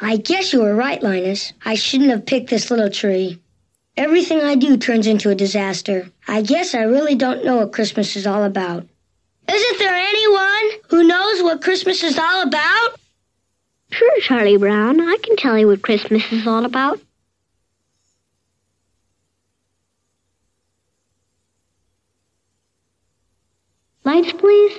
I guess you were right, Linus. I shouldn't have picked this little tree. Everything I do turns into a disaster. I guess I really don't know what Christmas is all about. Isn't there anyone who knows what Christmas is all about? Sure, Charlie Brown. I can tell you what Christmas is all about. Lights, please.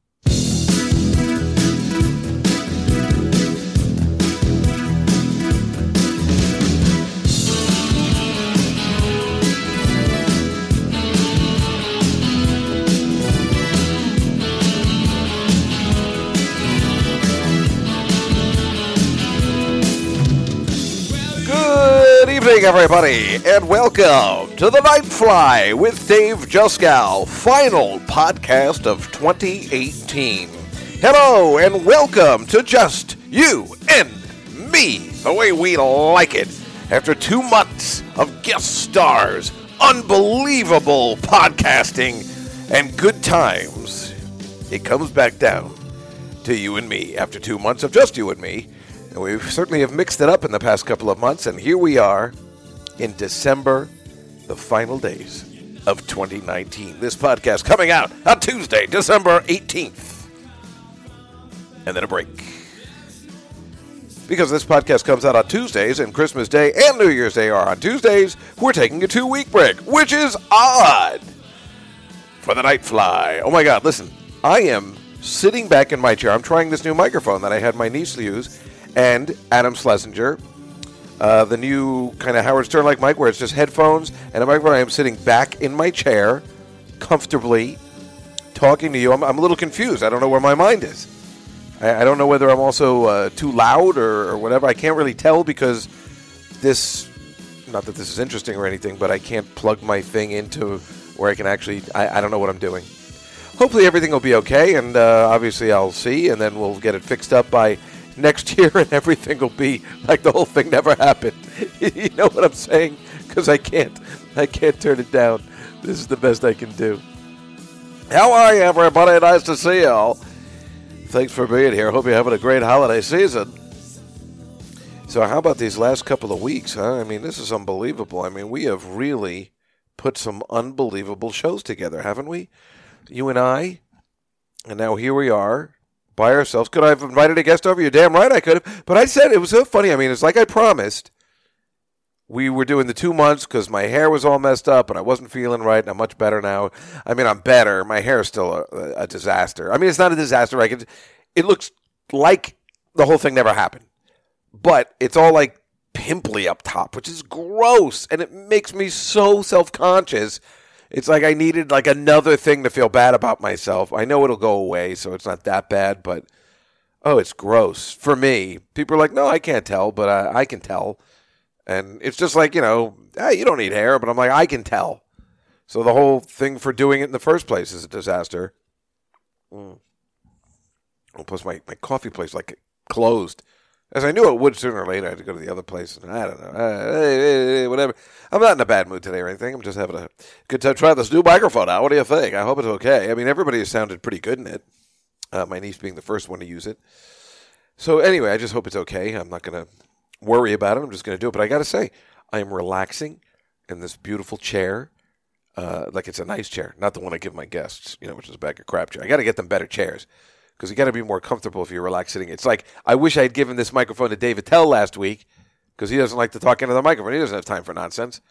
Evening, everybody, and welcome to the Nightfly with Dave Juskow, final podcast of 2018. Hello, and welcome to Just You and Me, the way we like it. After two months of guest stars, unbelievable podcasting, and good times, it comes back down to you and me after two months of just you and me. And we certainly have mixed it up in the past couple of months, and here we are in December, the final days of 2019. This podcast coming out on Tuesday, December 18th. And then a break. Because this podcast comes out on Tuesdays and Christmas Day and New Year's Day are on Tuesdays, we're taking a two week break, which is odd for the Nightfly. Oh my God, listen, I am sitting back in my chair. I'm trying this new microphone that I had my niece use, and Adam Schlesinger, uh, the new kind of Howard Stern like mic where it's just headphones and a microphone. I am sitting back in my chair, comfortably, talking to you. I'm, I'm a little confused. I don't know where my mind is. I, I don't know whether I'm also uh, too loud or, or whatever. I can't really tell because this, not that this is interesting or anything, but I can't plug my thing into where I can actually, I, I don't know what I'm doing. Hopefully everything will be okay, and uh, obviously I'll see, and then we'll get it fixed up by next year, and everything will be like the whole thing never happened. you know what I'm saying? Because I can't, I can't turn it down. This is the best I can do. How are you, everybody? Nice to see y'all. Thanks for being here. Hope you're having a great holiday season. So, how about these last couple of weeks, huh? I mean, this is unbelievable. I mean, we have really put some unbelievable shows together, haven't we? You and I. And now here we are by ourselves. Could I have invited a guest over? You're damn right I could have. But I said it was so funny. I mean, it's like I promised. We were doing the two months because my hair was all messed up and I wasn't feeling right. And I'm much better now. I mean, I'm better. My hair is still a, a disaster. I mean, it's not a disaster. I could, it looks like the whole thing never happened, but it's all like pimply up top, which is gross, and it makes me so self conscious. It's like I needed like another thing to feel bad about myself. I know it'll go away, so it's not that bad, but oh, it's gross for me. People are like, "No, I can't tell," but I, I can tell, and it's just like you know, hey, you don't need hair, but I'm like, I can tell. So the whole thing for doing it in the first place is a disaster. Mm. Well, plus my, my coffee place like closed. As I knew it would sooner or later, I had to go to the other place. And I don't know. Uh, hey, hey, hey, whatever. I'm not in a bad mood today or anything. I'm just having a good time trying this new microphone out. What do you think? I hope it's okay. I mean, everybody has sounded pretty good in it. Uh, my niece being the first one to use it. So anyway, I just hope it's okay. I'm not going to worry about it. I'm just going to do it. But I got to say, I am relaxing in this beautiful chair. Uh, like it's a nice chair, not the one I give my guests, you know, which is a bag of crap chair. I got to get them better chairs because you got to be more comfortable if you're relaxed sitting. It's like I wish I had given this microphone to Dave Attell last week because he doesn't like to talk into the microphone. He doesn't have time for nonsense.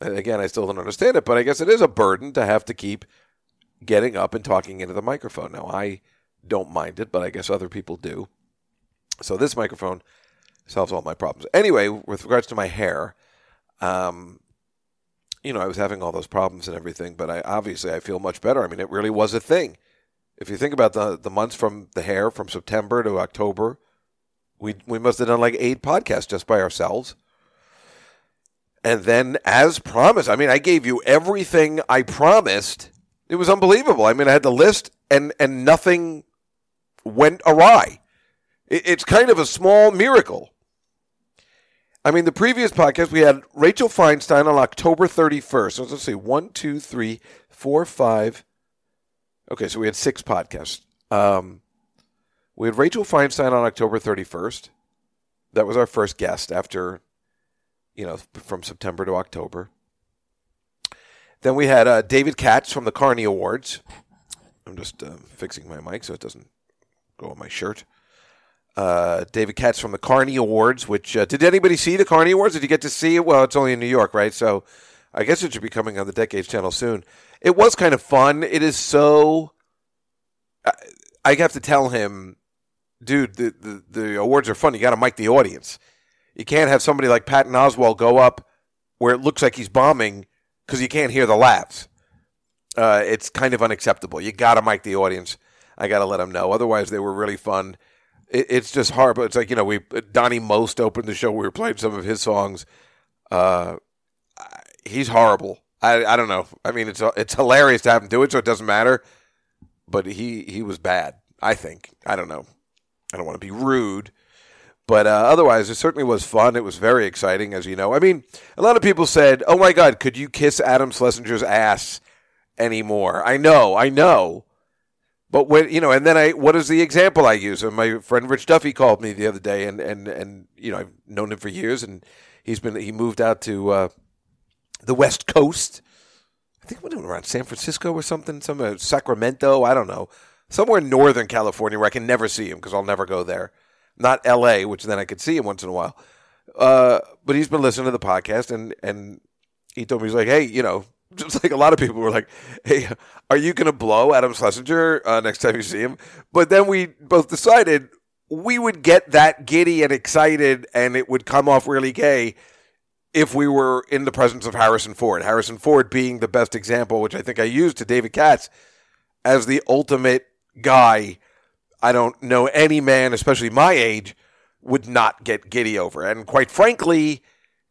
And again, I still don't understand it, but I guess it is a burden to have to keep getting up and talking into the microphone. Now, I don't mind it, but I guess other people do. So this microphone solves all my problems. Anyway, with regards to my hair, um, you know, I was having all those problems and everything, but I obviously I feel much better. I mean, it really was a thing. If you think about the the months from the hair from September to October, we we must have done like eight podcasts just by ourselves. And then, as promised, I mean, I gave you everything I promised. It was unbelievable. I mean, I had the list, and and nothing went awry. It, it's kind of a small miracle. I mean, the previous podcast we had Rachel Feinstein on October thirty first. So let's see, one, two, three, four, five. Okay, so we had six podcasts. Um, we had Rachel Feinstein on October thirty first. That was our first guest after you know, from September to October. Then we had uh, David Katz from the Carney Awards. I'm just uh, fixing my mic so it doesn't go on my shirt. Uh, David Katz from the Carney Awards, which uh, did anybody see the Carney Awards? Did you get to see it? Well, it's only in New York, right? So I guess it should be coming on the Decades channel soon. It was kind of fun. It is so. I, I have to tell him, dude, the, the, the awards are fun. You got to mic the audience. You can't have somebody like Patton Oswalt go up where it looks like he's bombing because you can't hear the laughs. Uh, it's kind of unacceptable. You got to mic the audience. I got to let them know. Otherwise, they were really fun. It, it's just hard, but it's like you know, we Donny Most opened the show. We were playing some of his songs. Uh, he's horrible. I I don't know. I mean, it's it's hilarious to have him do it, so it doesn't matter. But he he was bad. I think. I don't know. I don't want to be rude. But uh, otherwise, it certainly was fun. It was very exciting, as you know. I mean, a lot of people said, "Oh my God, could you kiss Adam Schlesinger's ass anymore?" I know, I know. But when you know, and then I, what is the example I use? And my friend Rich Duffy called me the other day, and and and you know, I've known him for years, and he's been he moved out to uh, the West Coast. I think went around San Francisco or something, some uh, Sacramento. I don't know, somewhere in Northern California where I can never see him because I'll never go there not L.A., which then I could see him once in a while. Uh, but he's been listening to the podcast, and and he told me he's like, hey, you know, just like a lot of people were like, hey, are you going to blow Adam Schlesinger uh, next time you see him? But then we both decided we would get that giddy and excited, and it would come off really gay if we were in the presence of Harrison Ford. Harrison Ford being the best example, which I think I used to David Katz as the ultimate guy I don't know any man, especially my age, would not get giddy over. And quite frankly,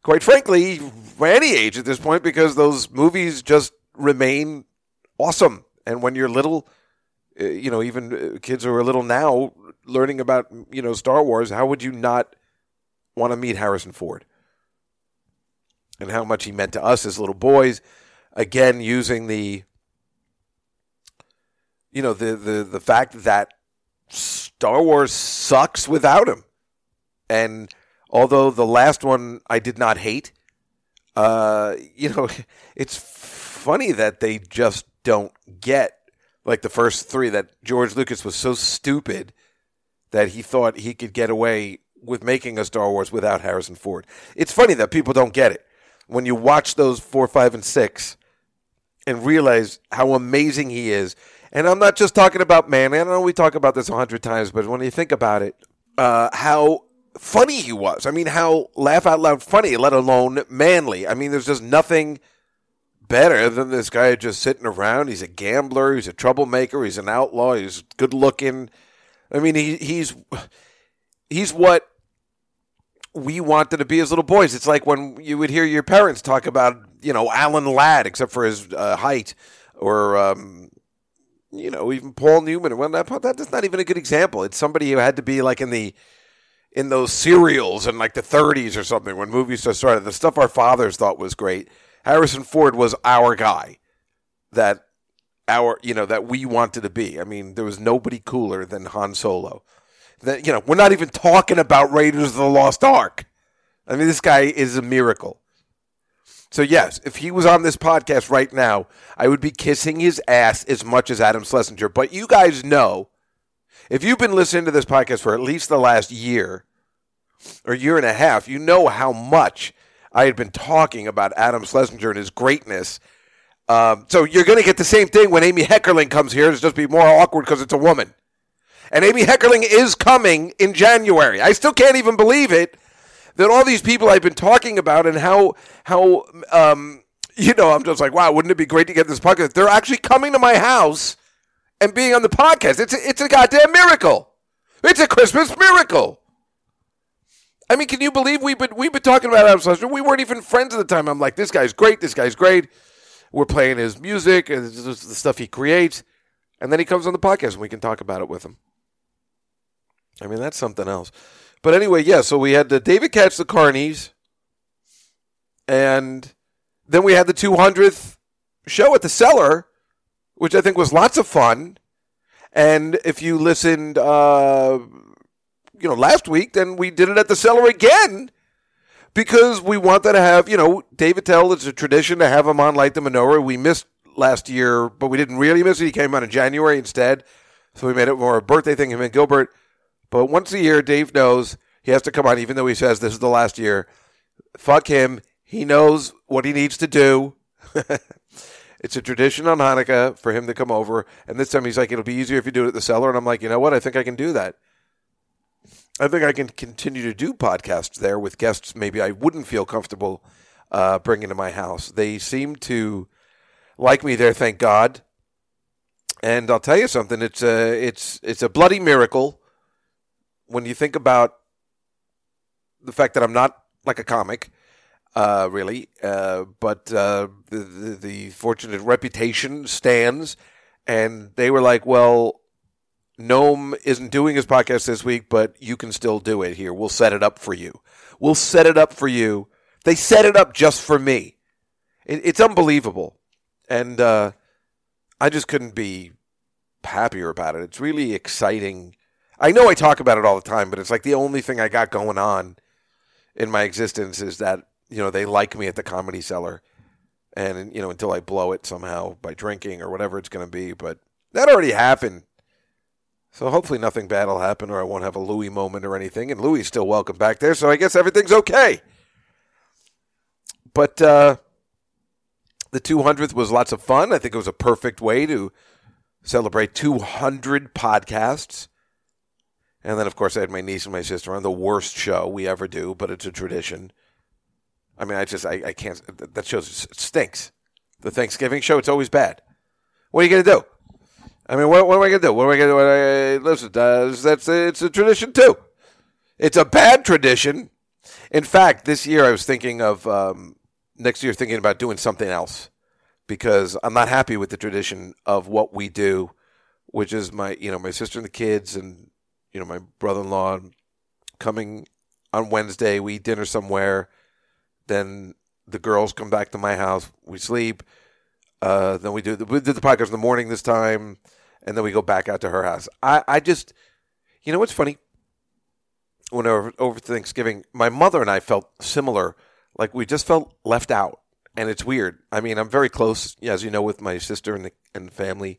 quite frankly, any age at this point, because those movies just remain awesome. And when you're little, uh, you know, even uh, kids who are little now learning about, you know, Star Wars, how would you not want to meet Harrison Ford? And how much he meant to us as little boys. Again, using the, you know, the the the fact that Star Wars sucks without him. And although the last one I did not hate, uh, you know, it's funny that they just don't get like the first three that George Lucas was so stupid that he thought he could get away with making a Star Wars without Harrison Ford. It's funny that people don't get it. When you watch those four, five, and six and realize how amazing he is and I'm not just talking about man. I know we talk about this a hundred times, but when you think about it, uh, how funny he was. I mean, how laugh out loud funny, let alone manly. I mean, there's just nothing better than this guy just sitting around. He's a gambler. He's a troublemaker. He's an outlaw. He's good looking. I mean, he, he's he's what we wanted to be as little boys. It's like when you would hear your parents talk about, you know, Alan Ladd, except for his uh, height, or um, you know, even Paul Newman. Well, that, that's not even a good example. It's somebody who had to be like in the in those serials in like the 30s or something when movies started. The stuff our fathers thought was great. Harrison Ford was our guy. That our you know that we wanted to be. I mean, there was nobody cooler than Han Solo. That you know, we're not even talking about Raiders of the Lost Ark. I mean, this guy is a miracle. So, yes, if he was on this podcast right now, I would be kissing his ass as much as Adam Schlesinger. But you guys know If you've been listening to this podcast for at least the last year or year and a half, you know how much I had been talking about Adam Schlesinger and his greatness. Um, so you're going to get the same thing when Amy Heckerling comes here. It's just be more awkward because it's a woman. And Amy Heckerling is coming in January. I still can't even believe it that all these people I've been talking about and how how um, you know I'm just like wow wouldn't it be great to get this podcast? They're actually coming to my house and being on the podcast. It's a, it's a goddamn miracle. It's a Christmas miracle. I mean, can you believe we've been we've been talking about Adam Schlesinger? We weren't even friends at the time. I'm like, this guy's great. This guy's great. We're playing his music and the stuff he creates, and then he comes on the podcast and we can talk about it with him. I mean, that's something else. But anyway, yeah. So we had the David Katz the Carnies, and then we had the 200th show at the Cellar, which I think was lots of fun. And if you listened, uh, you know, last week, then we did it at the Cellar again because we wanted to have, you know, Dave Attell. It's a tradition to have him on Light the Menorah. We missed last year, but we didn't really miss it. He came on in January instead, so we made it more a birthday thing. Him and Gilbert. But once a year, Dave knows he has to come on, even though he says this is the last year. Fuck him. He knows what he needs to do. it's a tradition on Hanukkah for him to come over. And this time he's like, it'll be easier if you do it at the cellar. And I'm like, you know what? I think I can do that. I think I can continue to do podcasts there with guests maybe I wouldn't feel comfortable uh, bringing to my house. They seem to like me there, thank God. And I'll tell you something. It's a it's it's a bloody miracle when you think about the fact that I'm not like a comic, uh, really, uh, but uh, the, the, the fortunate reputation stands, and they were like, "Well, Noam isn't doing his podcast this week, but you can still do it here. We'll set it up for you. We'll set it up for you." They set it up just for me. It, it's unbelievable, and uh, I just couldn't be happier about it. It's really exciting I know I talk about it all the time, but it's like the only thing I got going on in my existence is that you know they like me at the comedy cellar, and you know until I blow it somehow by drinking or whatever it's going to be. But that already happened, so hopefully nothing bad will happen, or I won't have a Louis moment or anything. And Louis still welcome back there, so I guess everything's okay. But uh, the 200th was lots of fun. I think it was a perfect way to celebrate 200 podcasts. And then, of course, I had my niece and my sister on the worst show we ever do, but it's a tradition. I mean, I just, I, I can't, that show stinks. The Thanksgiving show, it's always bad. What are you going to do? I mean, what, what am I going to do? What am I going to do? I, listen, uh, that's, it's a tradition too. It's a bad tradition. In fact, this year I was thinking of, um, next year thinking about doing something else because I'm not happy with the tradition of what we do, which is my, you know, my sister and the kids and you know, my brother-in-law coming on Wednesday. We eat dinner somewhere. Then the girls come back to my house. We sleep. Uh, then we do the, we did the podcast in the morning this time, and then we go back out to her house. I, I just, you know, what's funny? When over, over Thanksgiving, my mother and I felt similar. Like we just felt left out, and it's weird. I mean, I'm very close, as you know, with my sister and the, and family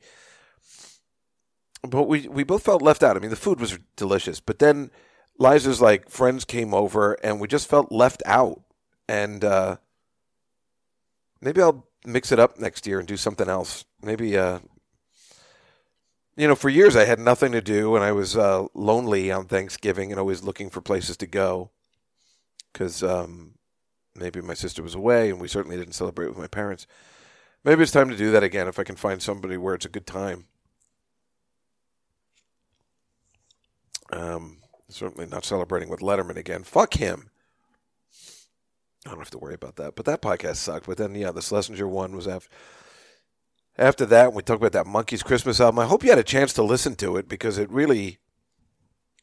but we we both felt left out. I mean, the food was delicious, but then Liza's like friends came over, and we just felt left out. And uh, maybe I'll mix it up next year and do something else. Maybe, uh, you know, for years I had nothing to do, and I was uh, lonely on Thanksgiving, and always looking for places to go because um, maybe my sister was away, and we certainly didn't celebrate with my parents. Maybe it's time to do that again if I can find somebody where it's a good time. Um, certainly not celebrating with Letterman again. Fuck him. I don't have to worry about that. But that podcast sucked. But then, yeah, the Schlesinger one was after. After that, we talked about that Monkees Christmas album. I hope you had a chance to listen to it because it really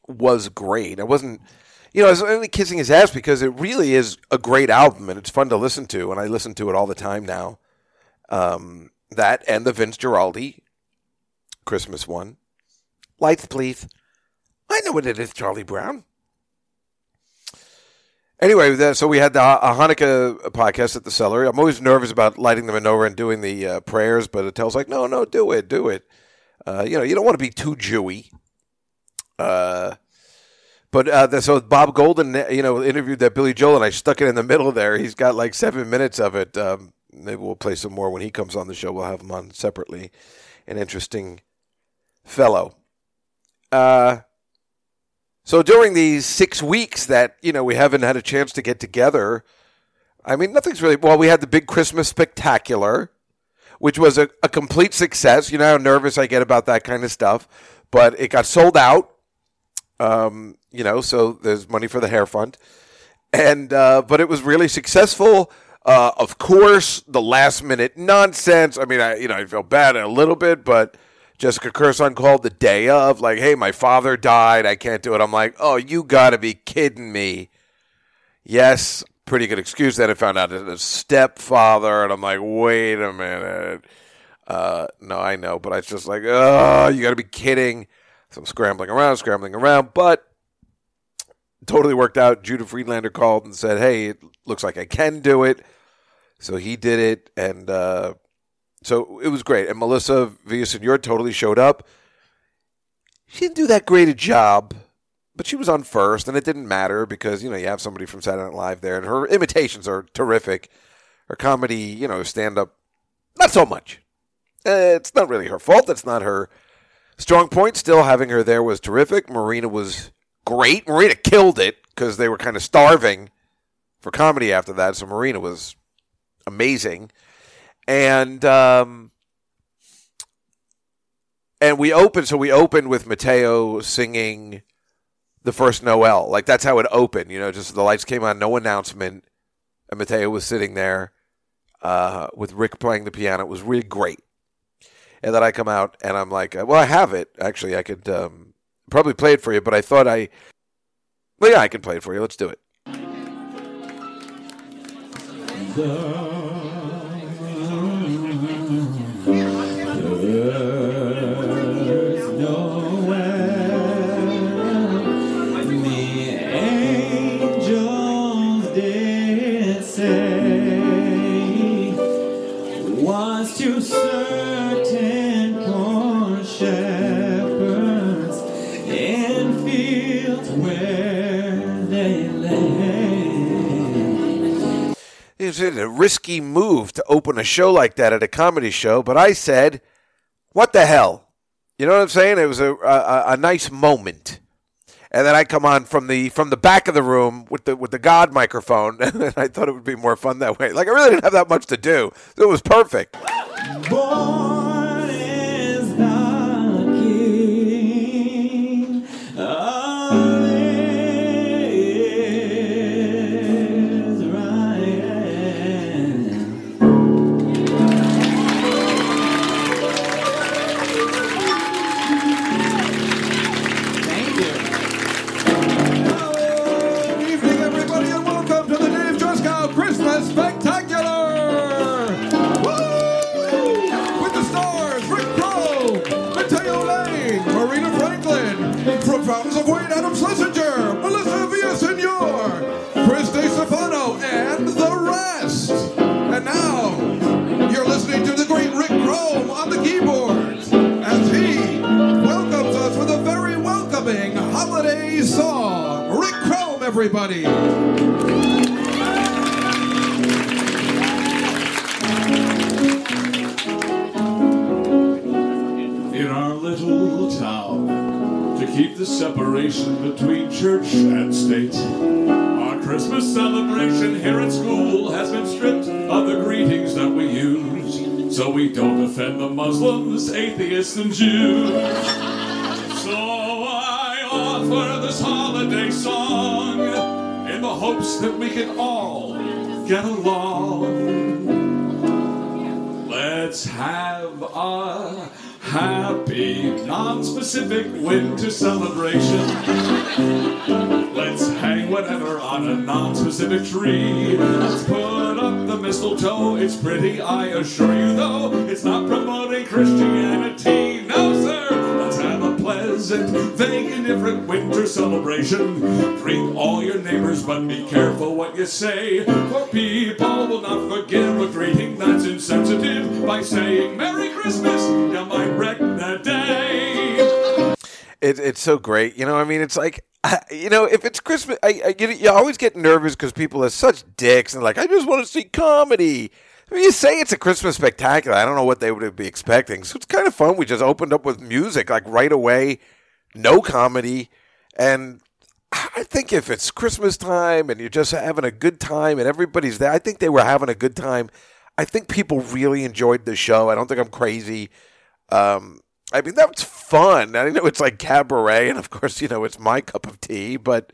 was great. I wasn't, you know, I was only kissing his ass because it really is a great album and it's fun to listen to, and I listen to it all the time now. Um, that and the Vince Guaraldi Christmas one. Lights, please. Know what it is, Charlie Brown. Anyway, so we had the a Hanukkah podcast at the cellar. I'm always nervous about lighting the menorah and doing the uh, prayers, but Attell's like, no, no, do it, do it. Uh, you know, you don't want to be too Jewy. Uh, but uh, so Bob Golden, you know, interviewed that Billy Joel, and I stuck it in the middle there. He's got like seven minutes of it. Um, maybe we'll play some more when he comes on the show. We'll have him on separately. An interesting fellow. Uh, so during these six weeks that you know we haven't had a chance to get together, I mean, nothing's really. Well, we had the big Christmas spectacular, which was a, a complete success. You know how nervous I get about that kind of stuff, but it got sold out. Um, you know, so there's money for the hair fund, and uh, but it was really successful. Uh, of course, the last minute nonsense. I mean, I you know I feel bad a little bit, but Jessica Kirson called the day of, like, "Hey, my father died. I can't do it." I'm like, "Oh, you got to be kidding me!" Yes, pretty good excuse. Then I found out it's a stepfather, and I'm like, "Wait a minute." Uh, no, I know, but I just like, "Oh, you got to be kidding!" So I'm scrambling around, scrambling around, but totally worked out. Judah Friedlander called and said, "Hey, it looks like I can do it." So he did it, and uh, so it was great. And Melissa Villasenor totally showed up. She didn't do that great a job, but she was on first, and it didn't matter because you know you have somebody from Saturday Night Live there, and her imitations are terrific. Her comedy, you know, stand up, not so much. Uh, it's not really her fault. That's not her strong point. Still, having her there was terrific. Marina was great. Marina killed it because they were kind of starving for comedy after that. So Marina was amazing, and um, and we opened. So we opened with Mateo singing the first Noel. Like that's how it opened. You know, just the lights came on, no announcement, and Mateo was sitting there uh, with Rick playing the piano. It was really great. And then I come out and I'm like, well, I have it. Actually, I could um, probably play it for you, but I thought I. Well, yeah, I can play it for you. Let's do it. There's It's a risky move to open a show like that at a comedy show, but I said, "What the hell?" You know what I'm saying? It was a a, a nice moment, and then I come on from the from the back of the room with the with the God microphone, and I thought it would be more fun that way. Like I really didn't have that much to do, so it was perfect. Everybody. in our little town to keep the separation between church and state. Our Christmas celebration here at school has been stripped of the greetings that we use, so we don't offend the Muslims, atheists, and Jews. Hopes that we can all get along. Let's have a happy, non-specific winter celebration. Let's hang whatever on a non-specific tree. Let's put up the mistletoe. It's pretty, I assure you, though. It's not promoting Christianity. A pleasant, vague, and different winter celebration. Greet all your neighbors, but be careful what you say. For people will not forgive a greeting that's insensitive by saying Merry Christmas. You might wreck the day. It, it's so great. You know, I mean, it's like, you know, if it's Christmas, I, I get it. You always get nervous because people are such dicks and like, I just want to see comedy. I mean, you say it's a Christmas spectacular. I don't know what they would be expecting. So it's kind of fun. We just opened up with music like right away, no comedy, and I think if it's Christmas time and you're just having a good time and everybody's there, I think they were having a good time. I think people really enjoyed the show. I don't think I'm crazy. Um, I mean, that's fun. I know it's like cabaret, and of course, you know, it's my cup of tea, but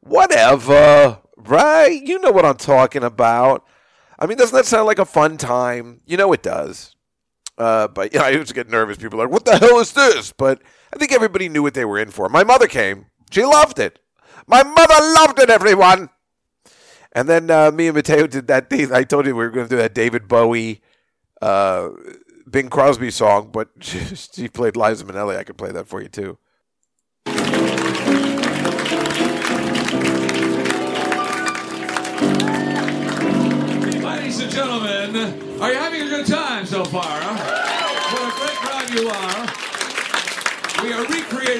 whatever, right? You know what I'm talking about. I mean, doesn't that sound like a fun time? You know it does. Uh, but you know, I used to get nervous. People are like, "What the hell is this?" But I think everybody knew what they were in for. My mother came; she loved it. My mother loved it. Everyone. And then uh, me and Mateo did that. I told you we were going to do that David Bowie, uh, Bing Crosby song, but she, she played Liza Minnelli. I could play that for you too. Ladies and gentlemen, are you having a good time so far? Huh? What a great crowd you are. We are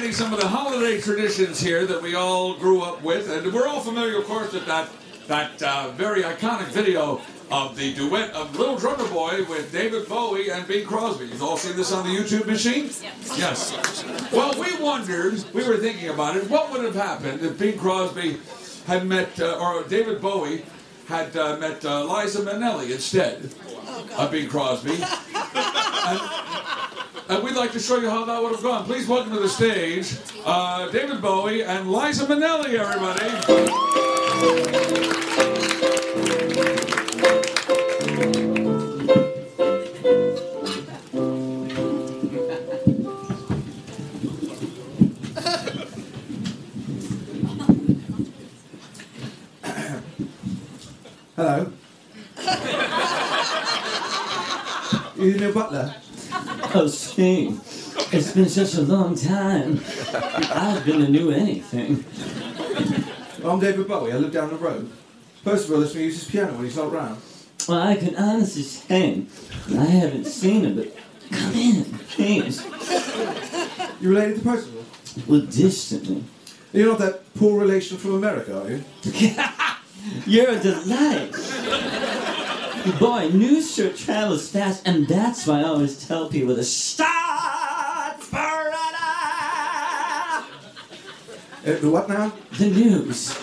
recreating some of the holiday traditions here that we all grew up with, and we're all familiar, of course, with that that uh, very iconic video of the duet of Little Drummer Boy with David Bowie and Bing Crosby. You've all seen this on the YouTube machine? Yes. Well, we wondered, we were thinking about it, what would have happened if Bing Crosby had met, uh, or David Bowie had uh, met uh, Liza Minnelli instead of Bing Crosby. And, and we'd like to show you how that would have gone. Please welcome to the stage uh, David Bowie and Liza Minnelli, everybody. Hello. you the new butler? Oh, Steve, it's been such a long time. I've been to do anything. I'm David Bowie. I live down the road. All, lets me use his piano when he's not round. Well, I can honestly say I haven't seen him, but come in, please. You related to Percival? Well, distantly. You're not that poor relation from America, are you? You're a delight. Boy, news sure travels fast, and that's why I always tell people to start Florida. Uh, the what now? The news.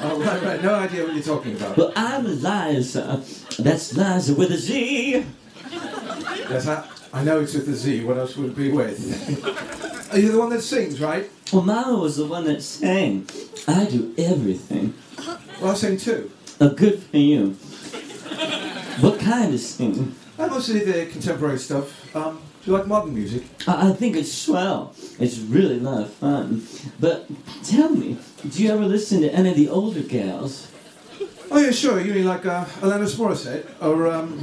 Oh, right, right. No idea what you're talking about. Well, I'm Liza. That's Liza with a Z. Yes, I, I know it's with a Z. What else would it be with? are you the one that sings, right? Well, Mama was the one that sang. I do everything. Well, I sing too. Oh, good for you. What kind of singing? I mostly the contemporary stuff. Um, do you like modern music? I I think it's swell. It's really a lot of fun. But tell me, do you ever listen to any of the older gals? Oh yeah, sure. You mean like uh, Alanis Morissette or um,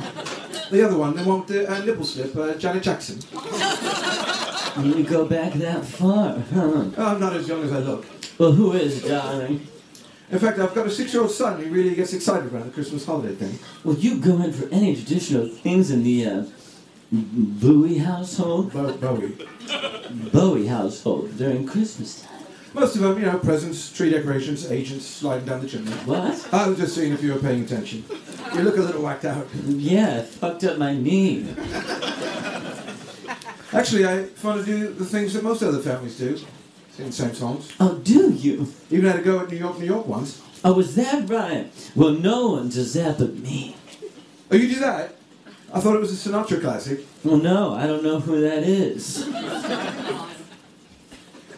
the other one, the one with the uh, nipple slip, uh, Janet Jackson? You go back that far, huh? Oh, I'm not as young as I look. Well, who is, darling? In fact, I've got a six-year-old son who really gets excited around the Christmas holiday thing. Well, you go in for any traditional things in the uh, Bowie household? Bo- Bowie. Bowie household during Christmas time. Most of them, you know, presents, tree decorations, agents sliding down the chimney. What? I was just seeing if you were paying attention. You look a little whacked out. Yeah, I fucked up my knee. Actually, I want to do the things that most other families do. The same songs. Oh, do you? Even had a go at New York, New York once. Oh, was that right? Well, no one does that but me. Oh, you do that? I thought it was a Sinatra classic. Well, no, I don't know who that is.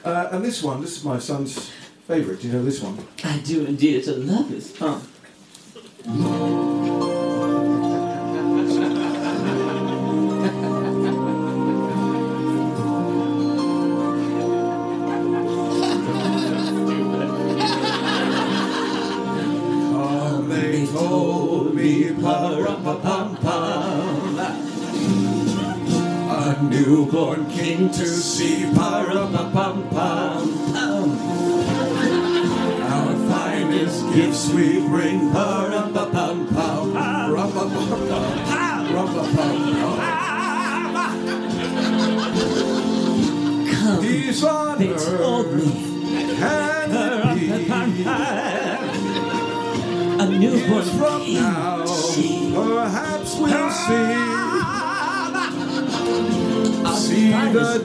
Uh, and this one, this is my son's favourite. Do you know this one? I do indeed. It's a lovely song. To see. Pa-rum-pa-pum-pum-pum. Our finest gifts we bring. Pa-rum-pa-pum-pum.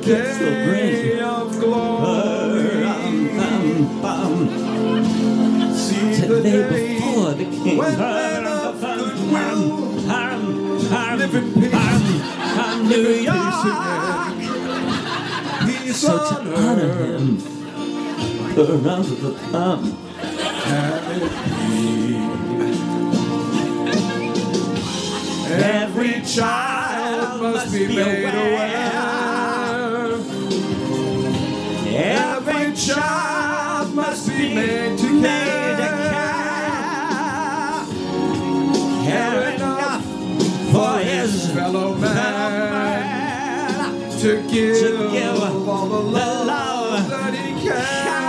The day of glory. See the Today day before the king. when men of goodwill live in peace. New Peace York. Peace So to on honor earth. him, around the it be? Every child must be made aware. Every child must be made to care. Care enough for his fellow man to give, give all the love, love that he can.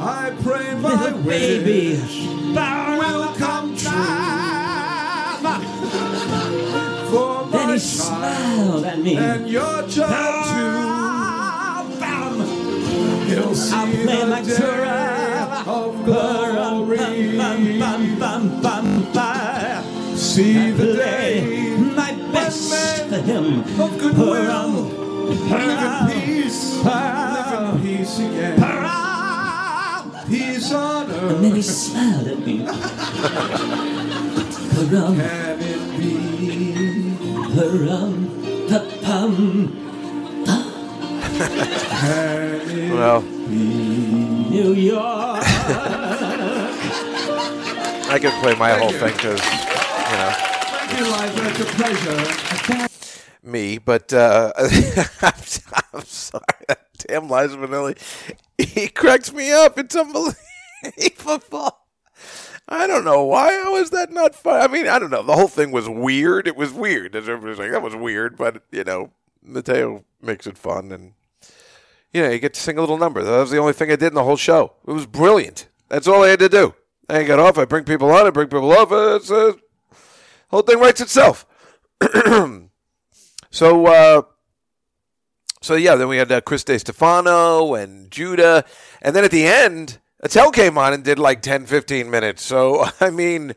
I pray my baby, will come true. For my Then he child smiled at me. and your child He'll see I'll play day Torah. of glory. Bum, bum, bum, bum, bum. See the day my best for him. of goodwill live in peace, live in peace again. Peace on earth. And then he smiled at me. Parum, Can it be? parum, pa-pum. Well, New York. I could play my whole thing because, you know, Thank you, Liza. It's a pleasure. me, but uh, I'm, I'm sorry. Damn Liza Minnelli. He cracks me up. It's unbelievable. I don't know why. How is that not fun? I mean, I don't know. The whole thing was weird. It was weird. As everybody's like, that was weird, but you know, Mateo makes it fun, and you know, you get to sing a little number. That was the only thing I did in the whole show. It was brilliant. That's all I had to do. I got off. I bring people on. I bring people off. It's uh, whole thing writes itself. so, uh, so yeah, then we had uh, Chris Stefano and Judah, and then at the end, Attell came on and did like 10, 15 minutes. So I mean,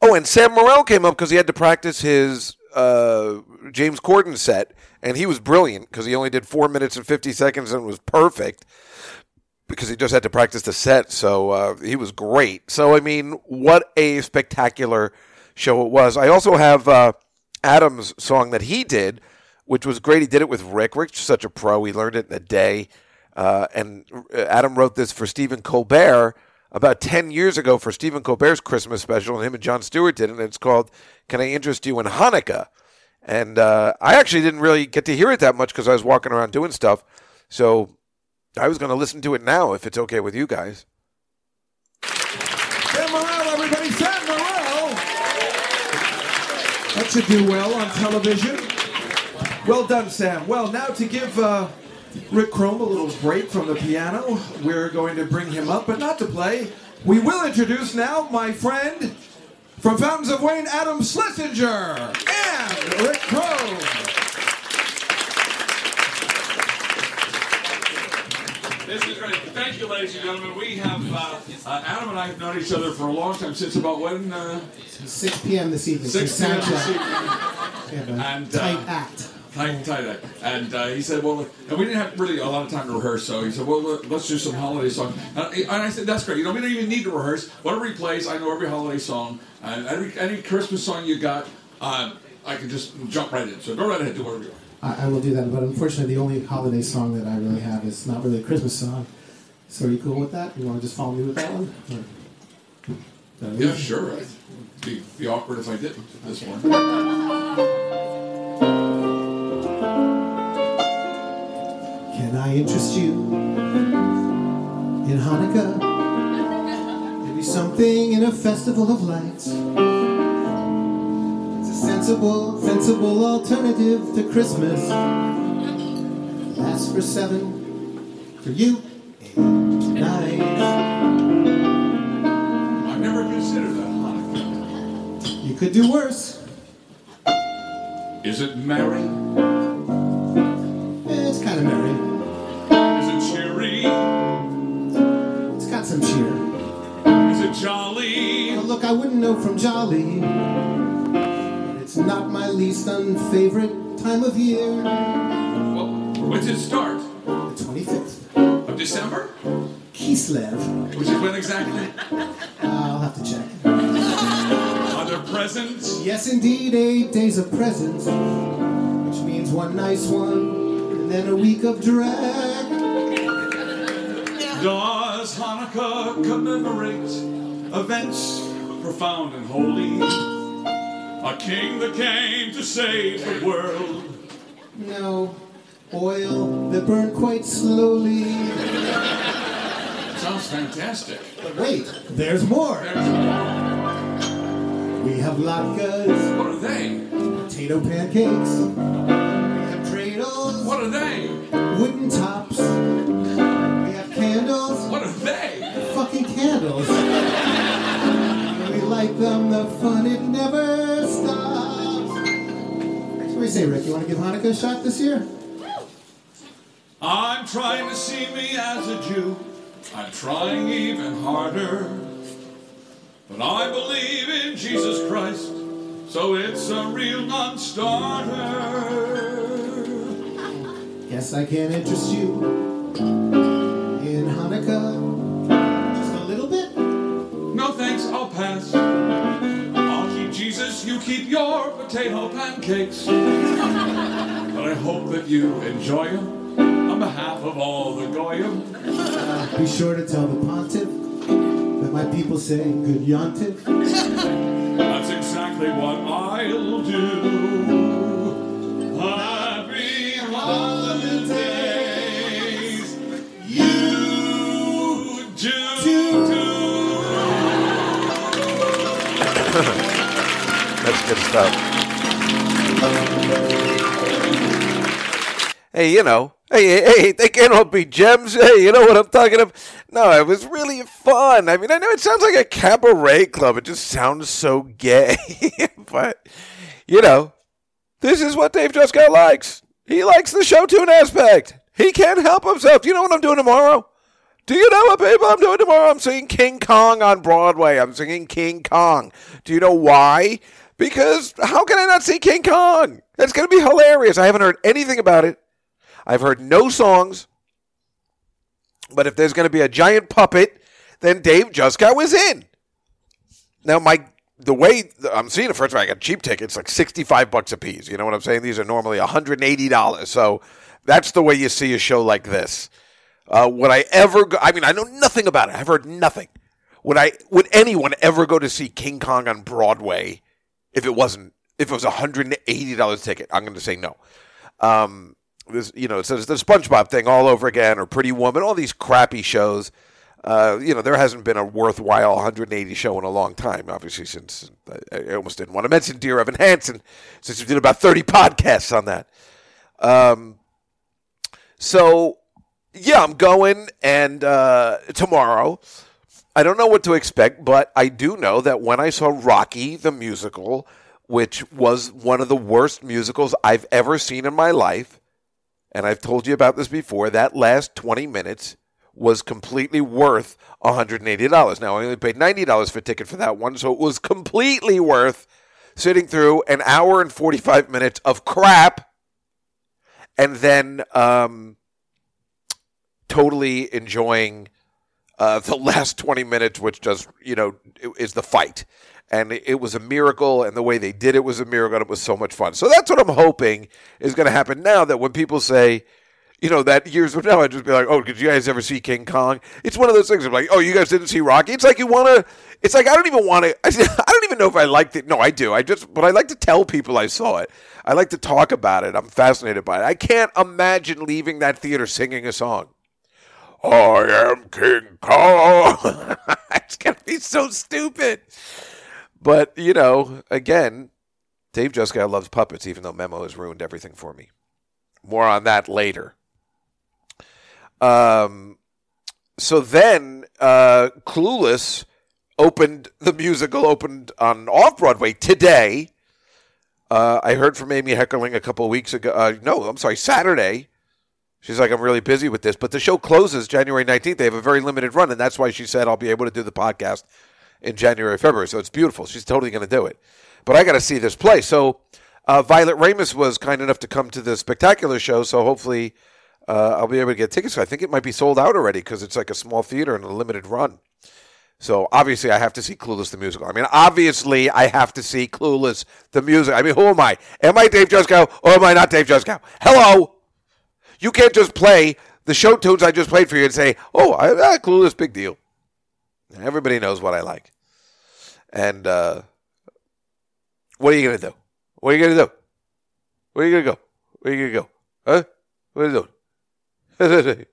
oh, and Sam Morril came up because he had to practice his uh, James Corden set, and he was brilliant because he only did four minutes and fifty seconds and was perfect because he just had to practice the set. So uh, he was great. So I mean, what a spectacular show it was. I also have uh, Adam's song that he did, which was great. He did it with Rick. Rick's such a pro. He learned it in a day. Uh, and Adam wrote this for Stephen Colbert about 10 years ago for Stephen Colbert's Christmas special, and him and Jon Stewart did it. And it's called Can I Interest You in Hanukkah? And uh, I actually didn't really get to hear it that much because I was walking around doing stuff. So I was going to listen to it now if it's okay with you guys. Sam Morril, everybody. Sam Morril. That should do well on television. Well done, Sam. Well, now to give uh, Rick Crom a little break from the piano, we're going to bring him up, but not to play. We will introduce now my friend from Fountains of Wayne, Adam Schlesinger, and Rick Crom. This is great. Thank you, ladies and gentlemen. We have, uh, uh, Adam and I have known each other for a long time, since about when? Uh, 6 p.m. this evening. 6 p.m. sound this evening. We And, uh, tight act. Tight, tight. And uh, he said, well, and we didn't have really a lot of time to rehearse, so he said, well, let- let's do some holiday songs. And I said, that's great. You know, we don't even need to rehearse. Whatever he plays, I know every holiday song. And every, any Christmas song you got, uh, I can just jump right in. So go right ahead, do whatever you want. I, I will do that, but unfortunately, the only holiday song that I really have is not really a Christmas song. So are you cool with that? You want to just follow me with that one? Or- Yeah, sure. It'd be, be awkward if I didn't this point. Can interest you in Hanukkah? Maybe something in a festival of lights. It's a sensible, sensible alternative to Christmas. Lasts for seven, for you, eight nights. I've never considered that, Hanukkah. You could do worse. Is it merry? I wouldn't know from Jolly. But it's not my least unfavorite time of year. Well, when did it start? The 25th. Of December? Kislev. Which is when exactly? I'll have to check. Are there presents? Yes, indeed, eight days of presents. Which means one nice one, and then a week of drag. Does Hanukkah commemorate events profound and holy? A king that came to save the world. No, oil that burned quite slowly. Sounds fantastic. But wait, there's more. There's more. We have latkes, What are they? potato pancakes. We have dreidels, What are they? wooden tops. We have candles, What are they? fucking candles. We them, the fun it never stops. What do you say, Rick? You want to give Hanukkah a shot this year? I'm trying to see me as a Jew. I'm trying even harder. But I believe in Jesus Christ, so it's a real non starter. Guess I can't interest you your potato pancakes. But I hope that you enjoy them on behalf of all the Goyim. Uh, be sure to tell the pontiff that my people say good yontif. That's exactly what I'll do. Good stuff. Hey, you know, hey, hey, hey, they can't all be gems. Hey, you know what I'm talking about? No, it was really fun. I mean, I know it sounds like a cabaret club. It just sounds so gay. but, you know, this is what Dave Juskow likes. He likes the show tune aspect. He can't help himself. Do you know what I'm doing tomorrow? Do you know what people I'm doing tomorrow? I'm singing King Kong on Broadway. I'm singing King Kong. Do you know why? Because how can I not see King Kong? That's going to be hilarious. I haven't heard anything about it. I've heard no songs. But if there's going to be a giant puppet, then Dave Juskow is in. Now, my the way I'm seeing it, first of all, I got cheap tickets, like 65 bucks a piece. You know what I'm saying? These are normally $180. So that's the way you see a show like this. Uh, would I ever go? I mean, I know nothing about it. I've heard nothing. Would I? Would anyone ever go to see King Kong on Broadway if it wasn't? If it was a hundred and eighty dollars ticket? I'm going to say no. Um, this, you know, so it's the SpongeBob thing all over again, or Pretty Woman, all these crappy shows. Uh, you know, there hasn't been a worthwhile 180 show in a long time. Obviously, since I, I almost didn't want to mention Dear Evan Hansen, since we did about 30 podcasts on that. Um, so yeah, I'm going and uh, tomorrow. I don't know what to expect, but I do know that when I saw Rocky the musical, which was one of the worst musicals I've ever seen in my life, and I've told you about this before, that last 20 minutes was completely worth $180. Now, I only paid $90 for a ticket for that one, so it was completely worth sitting through an hour and 45 minutes of crap and then um, totally enjoying uh, the last 20 minutes, which just, you know, is the fight. And it, was a miracle, and the way they did it was a miracle, and it was so much fun. So that's what I'm hoping is going to happen now that when people say, you know, that years from now, I'd just be like, oh, did you guys ever see King Kong? It's one of those things. I'm like, oh, you guys didn't see Rocky? It's like you want to, it's like I don't even want to, I don't even know if I liked it. No, I do. I just, but I like to tell people I saw it. I like to talk about it. I'm fascinated by it. I can't imagine leaving that theater singing a song. I am King Kong. it's going to be so stupid. But, you know, again, Dave Juskow loves puppets, even though Memo has ruined everything for me. More on that later. Um, so then, uh, Clueless opened the musical opened on off Broadway today. Uh, I heard from Amy Heckerling a couple weeks ago. Uh, no, I'm sorry, Saturday. She's like, I'm really busy with this, but the show closes January 19th. They have a very limited run, and that's why she said I'll be able to do the podcast in January, February. So it's beautiful. She's totally going to do it. But I got to see this play. So uh, Violet Ramis was kind enough to come to the spectacular show. So hopefully uh, I'll be able to get tickets. I think it might be sold out already because it's like a small theater and a limited run. So obviously, I have to see Clueless the musical. I mean, obviously, I have to see Clueless the music. I mean, who am I? Am I Dave Juskow or am I not Dave Juskow? Hello. You can't just play the show tunes I just played for you and say, "Oh, I, ah, Clueless, big deal." Everybody knows what I like. And uh, what are you gonna do? What are you gonna do? Where are you gonna go? Where are you gonna go? Huh? What are you doing?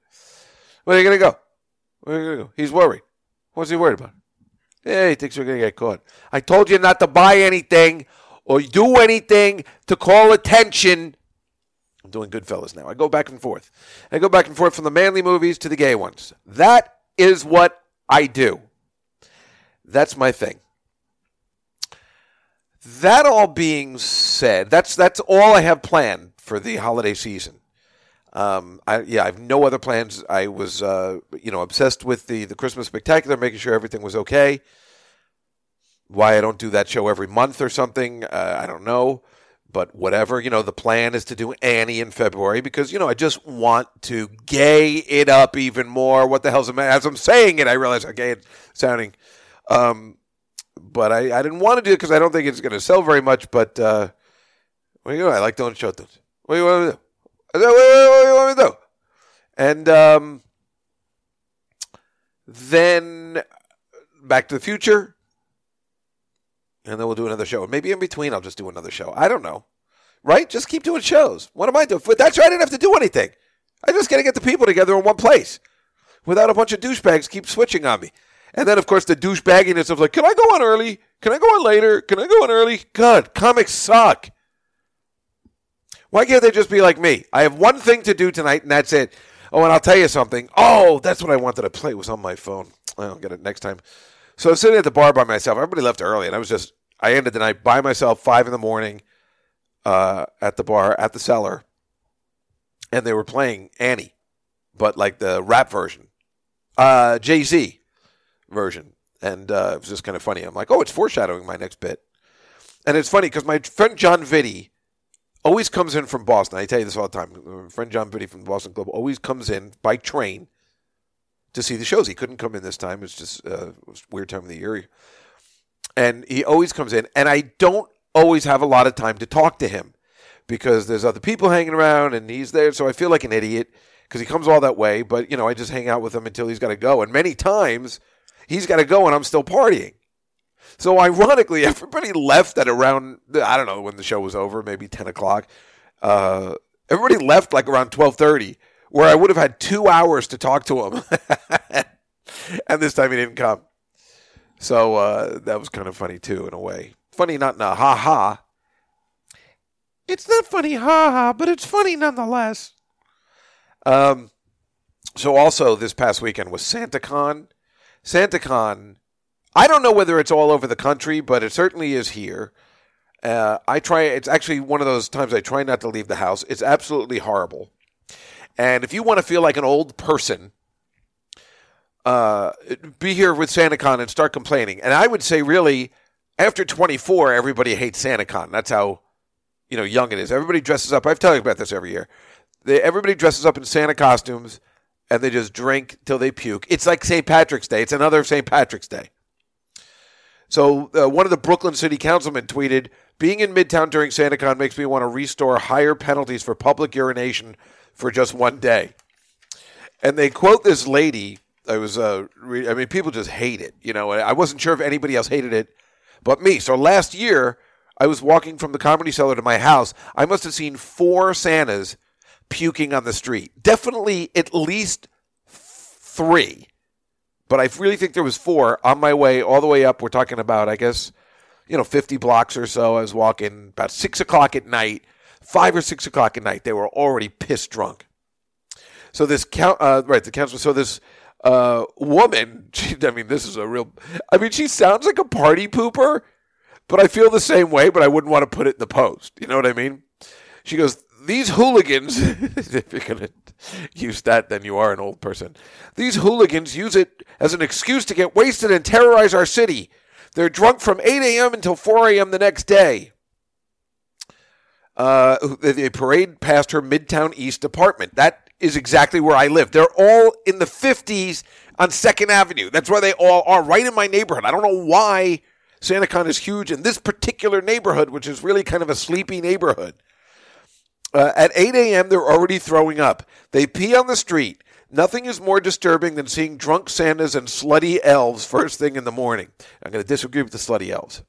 Where are you gonna go? Where are you gonna go? He's worried. What's he worried about? Yeah, he thinks we're gonna get caught. I told you not to buy anything or do anything to call attention. I'm doing Goodfellas now. I go back and forth. I go back and forth from the manly movies to the gay ones. That is what I do. That's my thing. That all being said, that's that's all I have planned for the holiday season. Um, I, yeah, I have no other plans. I was, uh, you know, obsessed with the the Christmas spectacular, making sure everything was okay. Why I don't do that show every month or something, uh, I don't know. But whatever, you know, the plan is to do Annie in February because you know I just want to gay it up even more. What the hell's the matter? As I'm saying it, I realize I'm gay it sounding. Um, but I, I didn't want to do it because I don't think it's going to sell very much. But uh, what do you know? I like doing show tunes. What do you want to do? What do you want me to do? And um, then Back to the Future. And then we'll do another show. Maybe in between, I'll just do another show. I don't know. Right? Just keep doing shows. What am I doing? That's right. I didn't have to do anything. I just got to get the people together in one place without a bunch of douchebags keep switching on me. And then, of course, the douchebagginess of like, can I go on early? Can I go on later? Can I go on early? God, comics suck. Why can't they just be like me? I have one thing to do tonight, and that's it. Oh, and I'll tell you something. Oh, that's what I wanted to play. It was on my phone. I'll get it next time. So I was sitting at the bar by myself. Everybody left early, and I was just, I ended the night by myself, five in the morning, uh, at the bar, at the cellar. And they were playing Annie, but like the rap version, uh, Jay Z version. And uh, it was just kind of funny. I'm like, oh, it's foreshadowing my next bit. And it's funny because my friend John Vitti always comes in from Boston. I tell you this all the time. My friend John Vitti from the Boston Globe always comes in by train to see the shows. He couldn't come in this time. It's just uh, it was a weird time of the year. And he always comes in, and I don't always have a lot of time to talk to him because there's other people hanging around, and he's there. So I feel like an idiot because he comes all that way. But you know, I just hang out with him until he's got to go. And many times he's got to go, and I'm still partying. So ironically, everybody left at around I don't know when the show was over, maybe ten o'clock. Uh, everybody left like around twelve thirty, where I would have had two hours to talk to him, and this time he didn't come. So uh, that was kind of funny too, in a way. Funny, not in a ha ha. It's not funny, ha ha, but it's funny nonetheless. Um, so also this past weekend was SantaCon. SantaCon I don't know whether it's all over the country, but it certainly is here. Uh, I try. It's actually one of those times I try not to leave the house. It's absolutely horrible. And if you want to feel like an old person, uh, be here with SantaCon and start complaining. And I would say, really, after 24, everybody hates SantaCon. That's how you know young it is. Everybody dresses up. I've told you about this every year. They, everybody dresses up in Santa costumes and they just drink till they puke. It's like St. Patrick's Day. It's another St. Patrick's Day. So uh, one of the Brooklyn City Councilmen tweeted, "Being in Midtown during SantaCon makes me want to restore higher penalties for public urination for just one day." And they quote this lady. I was, uh, re- I mean, people just hate it. You know, I wasn't sure if anybody else hated it, but me. So last year, I was walking from the comedy cellar to my house. I must have seen four Santas puking on the street. Definitely at least three but I really think there was four on my way all the way up. We're talking about, I guess, you know, 50 blocks or so. I was walking about six o'clock at night, five or six o'clock at night. They were already pissed drunk. So this count, uh, right, the council. So this uh, woman, she, I mean, this is a real. I mean, she sounds like a party pooper, but I feel the same way. But I wouldn't want to put it in the post. You know what I mean? She goes, these hooligans, if you're to use that, then you are an old person. These hooligans use it as an excuse to get wasted and terrorize our city. They're drunk from 8 a.m. until 4 a.m. the next day. Uh, they parade past her Midtown East apartment. That is exactly where I live. They're all in the 50s on Second Avenue. That's where they all are, right in my neighborhood. I don't know why SantaCon is huge in this particular neighborhood, which is really kind of a sleepy neighborhood. Uh, at 8 a.m., they're already throwing up. They pee on the street. Nothing is more disturbing than seeing drunk Santas and slutty elves first thing in the morning. I'm going to disagree with the slutty elves.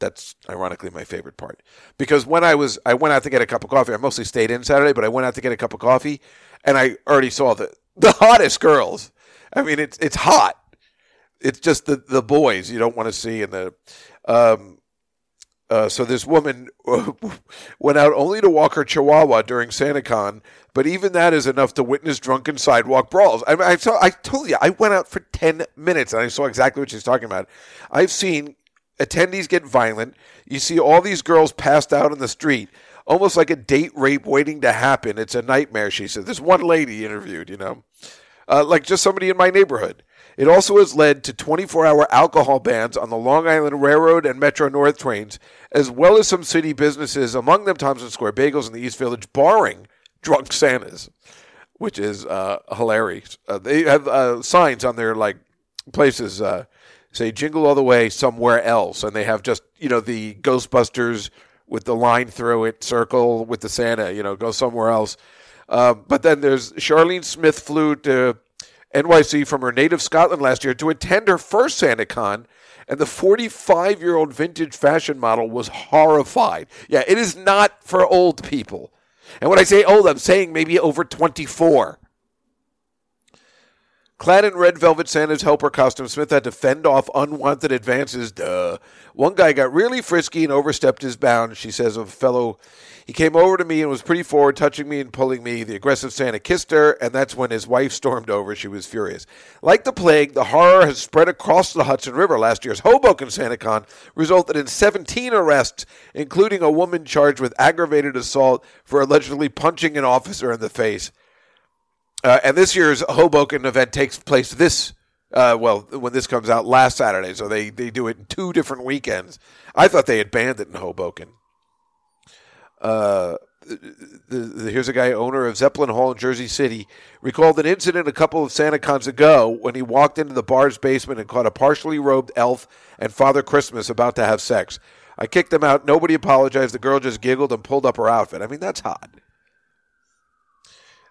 That's ironically my favorite part because when I was I went out to get a cup of coffee. I mostly stayed in Saturday, but I went out to get a cup of coffee, and I already saw the the hottest girls. I mean, it's it's hot. It's just the the boys you don't want to see in the. Um, uh, so this woman went out only to walk her chihuahua during SantaCon, but even that is enough to witness drunken sidewalk brawls. I, I saw, I told you, I went out for ten minutes and I saw exactly what she's talking about. I've seen attendees get violent. You see all these girls passed out in the street, almost like a date rape waiting to happen. It's a nightmare. She said. This one lady interviewed, you know, uh, like just somebody in my neighborhood. It also has led to 24 hour alcohol bans on the Long Island Railroad and Metro North trains, as well as some city businesses, among them Tompkins Square Bagels in the East Village, barring drunk Santas, which is uh, hilarious. Uh, they have uh, signs on their like places uh, say "Jingle All the Way" somewhere else, and they have just you know the Ghostbusters with the line through it, circle with the Santa, you know, go somewhere else. Uh, but then there's Charlene Smith flew to NYC from her native Scotland last year to attend her first SantaCon, and the 45 year old vintage fashion model was horrified. Yeah, it is not for old people. And when I say old, I'm saying maybe over 24. Clad in red velvet Santa's helper costume, Smith had to fend off unwanted advances. Duh. One guy got really frisky and overstepped his bounds, she says of a fellow. He came over to me and was pretty forward, touching me and pulling me. The aggressive Santa kissed her, and that's when his wife stormed over. She was furious. Like the plague, the horror has spread across the Hudson River. Last year's Hoboken SantaCon resulted in 17 arrests, including a woman charged with aggravated assault for allegedly punching an officer in the face. Uh, and this year's Hoboken event takes place this, uh, well, when this comes out last Saturday. So they, they do it in two different weekends. I thought they had banned it in Hoboken. Uh, the, the, here's a guy, owner of Zeppelin Hall in Jersey City, recalled an incident a couple of SantaCons ago when he walked into the bar's basement and caught a partially robed elf and Father Christmas about to have sex. I kicked them out. Nobody apologized. The girl just giggled and pulled up her outfit. I mean, that's hot.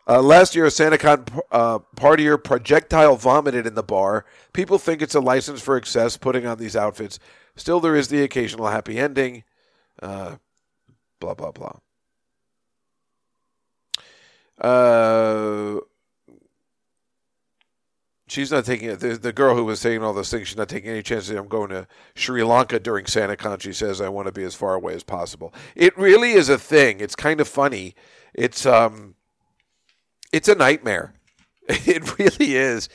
Uh, last year, a SantaCon uh, partier projectile vomited in the bar. People think it's a license for excess putting on these outfits. Still, there is the occasional happy ending. Uh, blah, blah, blah. Uh, she's not taking it. The, the, girl who was saying all those things, she's not taking any chances. I'm going to Sri Lanka during SantaCon. She says, I want to be as far away as possible. It really is a thing. It's kind of funny. It's, um, it's a nightmare. It really is.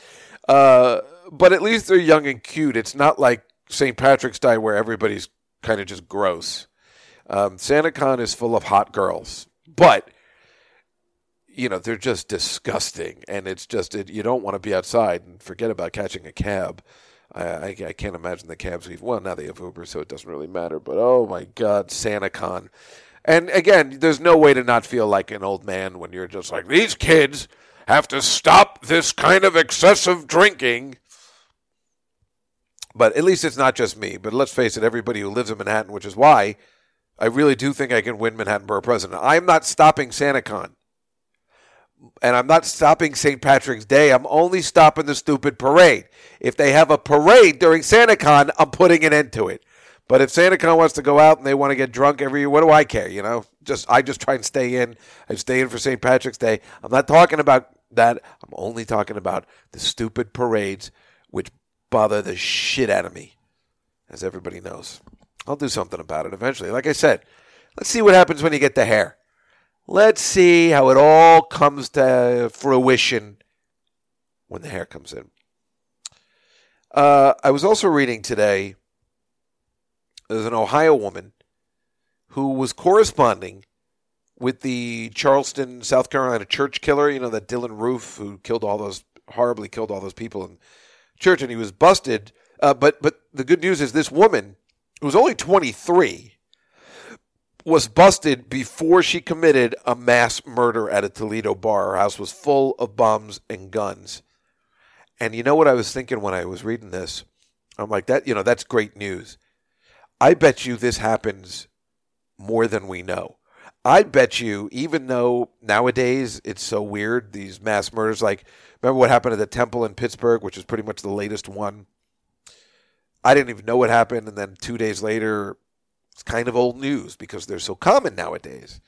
Uh, but at least they're young and cute. It's not like St. Patrick's Day where everybody's kind of just gross. Um, SantaCon is full of hot girls, but you know they're just disgusting, and it's just it, you don't want to be outside and forget about catching a cab. I, I, I can't imagine the cabs. Even, well, now they have Uber, so it doesn't really matter. But oh my God, SantaCon. And again, there's no way to not feel like an old man when you're just like, these kids have to stop this kind of excessive drinking. But at least it's not just me. But let's face it, everybody who lives in Manhattan, which is why I really do think I can win Manhattan Borough President. I'm not stopping SantaCon. And I'm not stopping St. Patrick's Day. I'm only stopping the stupid parade. If they have a parade during SantaCon, I'm putting an end to it. But if SantaCon wants to go out and they want to get drunk every year, what do I care? You know, just I just try and stay in. I stay in for St. Patrick's Day. I'm not talking about that. I'm only talking about the stupid parades which bother the shit out of me, as everybody knows. I'll do something about it eventually. Like I said, let's see what happens when you get the hair. Let's see how it all comes to fruition when the hair comes in. Uh, I was also reading today there's an Ohio woman who was corresponding with the Charleston, South Carolina church killer. You know that Dylann Roof who killed all those horribly killed all those people in church, and he was busted Uh, but but the good news is this woman, who was only 23, was busted before she committed a mass murder at a Toledo bar. Her house was full of bombs and guns. And you know what I was thinking when I was reading this? I'm like that. You know that's great news. I bet you this happens more than we know. I bet you, even though nowadays it's so weird, these mass murders, like remember what happened at the temple in Pittsburgh, which is pretty much the latest one. I didn't even know what happened, and then two days later, it's kind of old news because they're so common nowadays.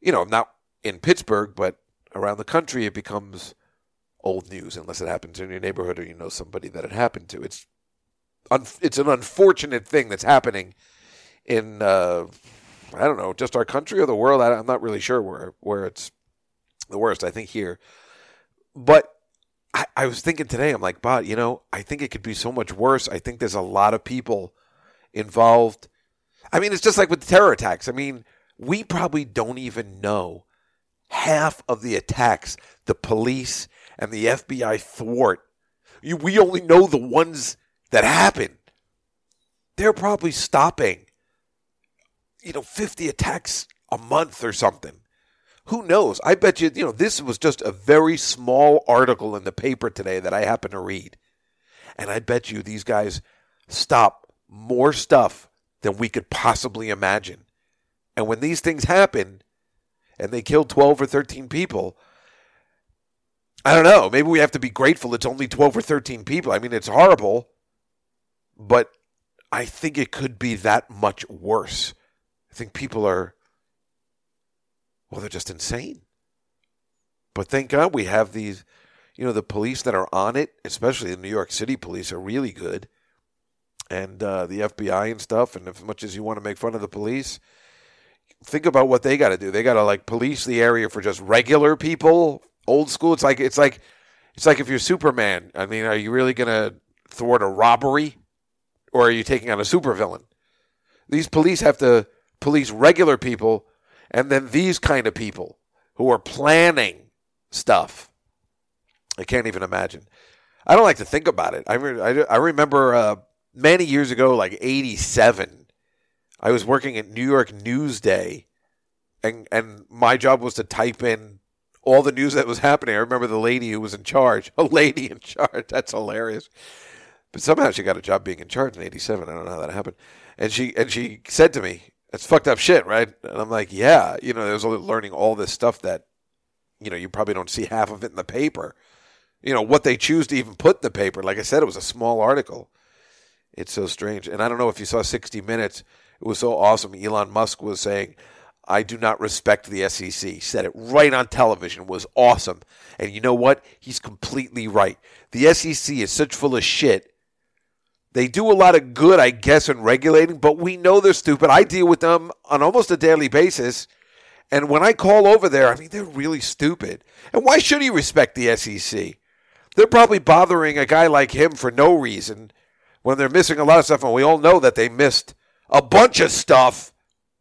You know, not in Pittsburgh, but around the country, it becomes old news unless it happens in your neighborhood or you know somebody that it happened to. It's un- it's an unfortunate thing that's happening in uh, I don't know, just our country or the world. I, I'm not really sure where where it's the worst. I think here, but I, I was thinking today. I'm like, but you know, I think it could be so much worse. I think there's a lot of people involved. I mean, it's just like with the terror attacks. I mean, we probably don't even know half of the attacks the police and the FBI thwart. You, we only know the ones that happen. They're probably stopping, you know, 50 attacks a month or something. Who knows? I bet you, you know, this was just a very small article in the paper today that I happened to read. And I bet you these guys stop more stuff than we could possibly imagine. And when these things happen and they kill 12 or 13 people, I don't know. Maybe we have to be grateful it's only 12 or 13 people. I mean, it's horrible, but I think it could be that much worse. I think people are, well, they're just insane. But thank God we have these, you know, the police that are on it, especially the New York City police, are really good. And uh, the FBI and stuff. And as much as you want to make fun of the police, think about what they got to do. They got to like police the area for just regular people, old school. It's like it's like it's like if you're Superman. I mean, are you really gonna thwart a robbery, or are you taking on a supervillain? These police have to police regular people, and then these kind of people who are planning stuff. I can't even imagine. I don't like to think about it. I re- I, remember uh, many years ago, like '87. I was working at New York Newsday, and and my job was to type in all the news that was happening. I remember the lady who was in charge, a lady in charge. That's hilarious. But somehow she got a job being in charge in '87. I don't know how that happened. And she and she said to me, "That's fucked up shit, right?" And I'm like, "Yeah." You know, I was learning all this stuff that, you know, you probably don't see half of it in the paper. You know what they choose to even put in the paper. Like I said, it was a small article. It's so strange. And I don't know if you saw 60 Minutes. It was so awesome. Elon Musk was saying, I do not respect the SEC. Said it right on television. Was awesome. And you know what? He's completely right. The SEC is such full of shit. They do a lot of good, I guess, in regulating, but we know they're stupid. I deal with them on almost a daily basis. And when I call over there, I mean, they're really stupid. And why should he respect the SEC? They're probably bothering a guy like him for no reason when they're missing a lot of stuff. And we all know that they missed a bunch of stuff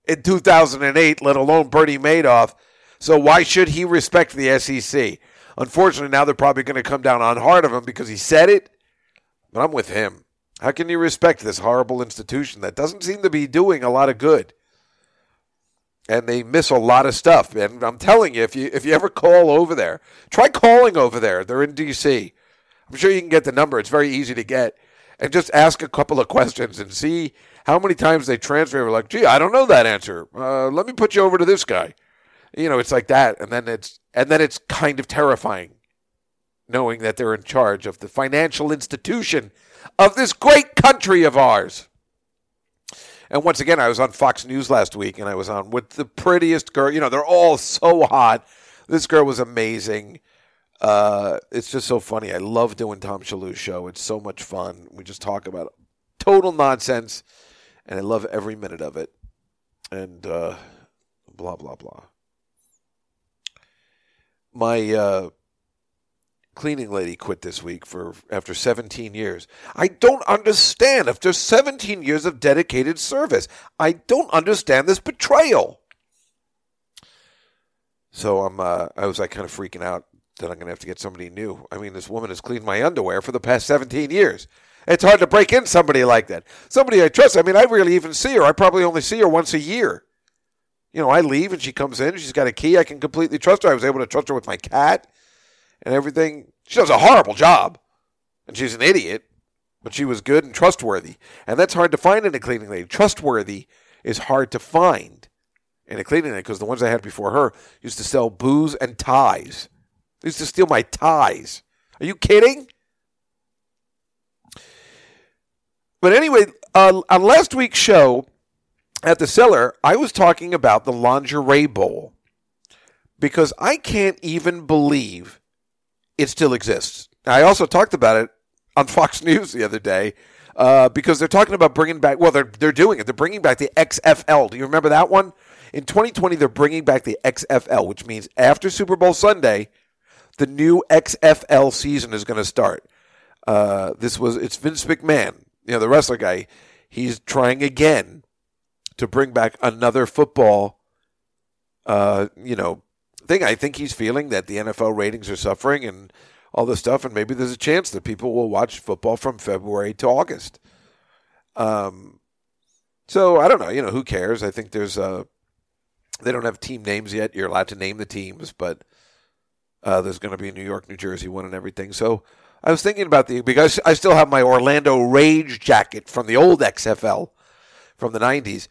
in 2008, let alone Bernie Madoff. So why should he respect the SEC? Unfortunately, now they're probably going to come down on hard of him because he said it. But I'm with him. How can you respect this horrible institution that doesn't seem to be doing a lot of good? And they miss a lot of stuff. And I'm telling you, if you if you ever call over there, try calling over there. They're in D.C. I'm sure you can get the number. It's very easy to get. And just ask a couple of questions and see how many times they transfer. Like, gee, I don't know that answer. Uh, let me put you over to this guy. You know, it's like that, and then it's and then it's kind of terrifying, knowing that they're in charge of the financial institution of this great country of ours. And once again, I was on Fox News last week, and I was on with the prettiest girl. You know, they're all so hot. This girl was amazing. Uh, it's just so funny. I love doing Tom Shillue's show. It's so much fun. We just talk about total nonsense and I love every minute of it. And uh, blah blah blah. My uh, cleaning lady quit this week for after 17 years. I don't understand. After 17 years of dedicated service, I don't understand this betrayal. So I'm uh, I was like kind of freaking out that I'm going to have to get somebody new. I mean, this woman has cleaned my underwear for the past 17 years. It's hard to break in somebody like that. Somebody I trust. I mean, I really even see her. I probably only see her once a year. You know, I leave and she comes in. She's got a key. I can completely trust her. I was able to trust her with my cat and everything. She does a horrible job, and she's an idiot, but she was good and trustworthy. And that's hard to find in a cleaning lady. Trustworthy is hard to find in a cleaning lady because the ones I had before her used to sell booze and ties. They used to steal my ties. Are you kidding? But anyway, uh, on last week's show at the cellar, I was talking about the lingerie bowl because I can't even believe it still exists. I also talked about it on Fox News the other day uh, because they're talking about bringing back. Well, they're they're doing it. They're bringing back the XFL. Do you remember that one? In 2020, they're bringing back the XFL, which means after Super Bowl Sunday, the new XFL season is going to start. Uh, this was it's Vince McMahon, you know, the wrestler guy. He's trying again to bring back another football, uh, you know, thing. I think he's feeling that the NFL ratings are suffering and all this stuff, and maybe there's a chance that people will watch football from February to August. Um, so I don't know. You know, who cares? I think there's uh, they don't have team names yet. You're allowed to name the teams, but uh, there's going to be a New York, New Jersey one and everything. So I was thinking about the because I still have my Orlando Rage jacket from the old XFL from the '90s.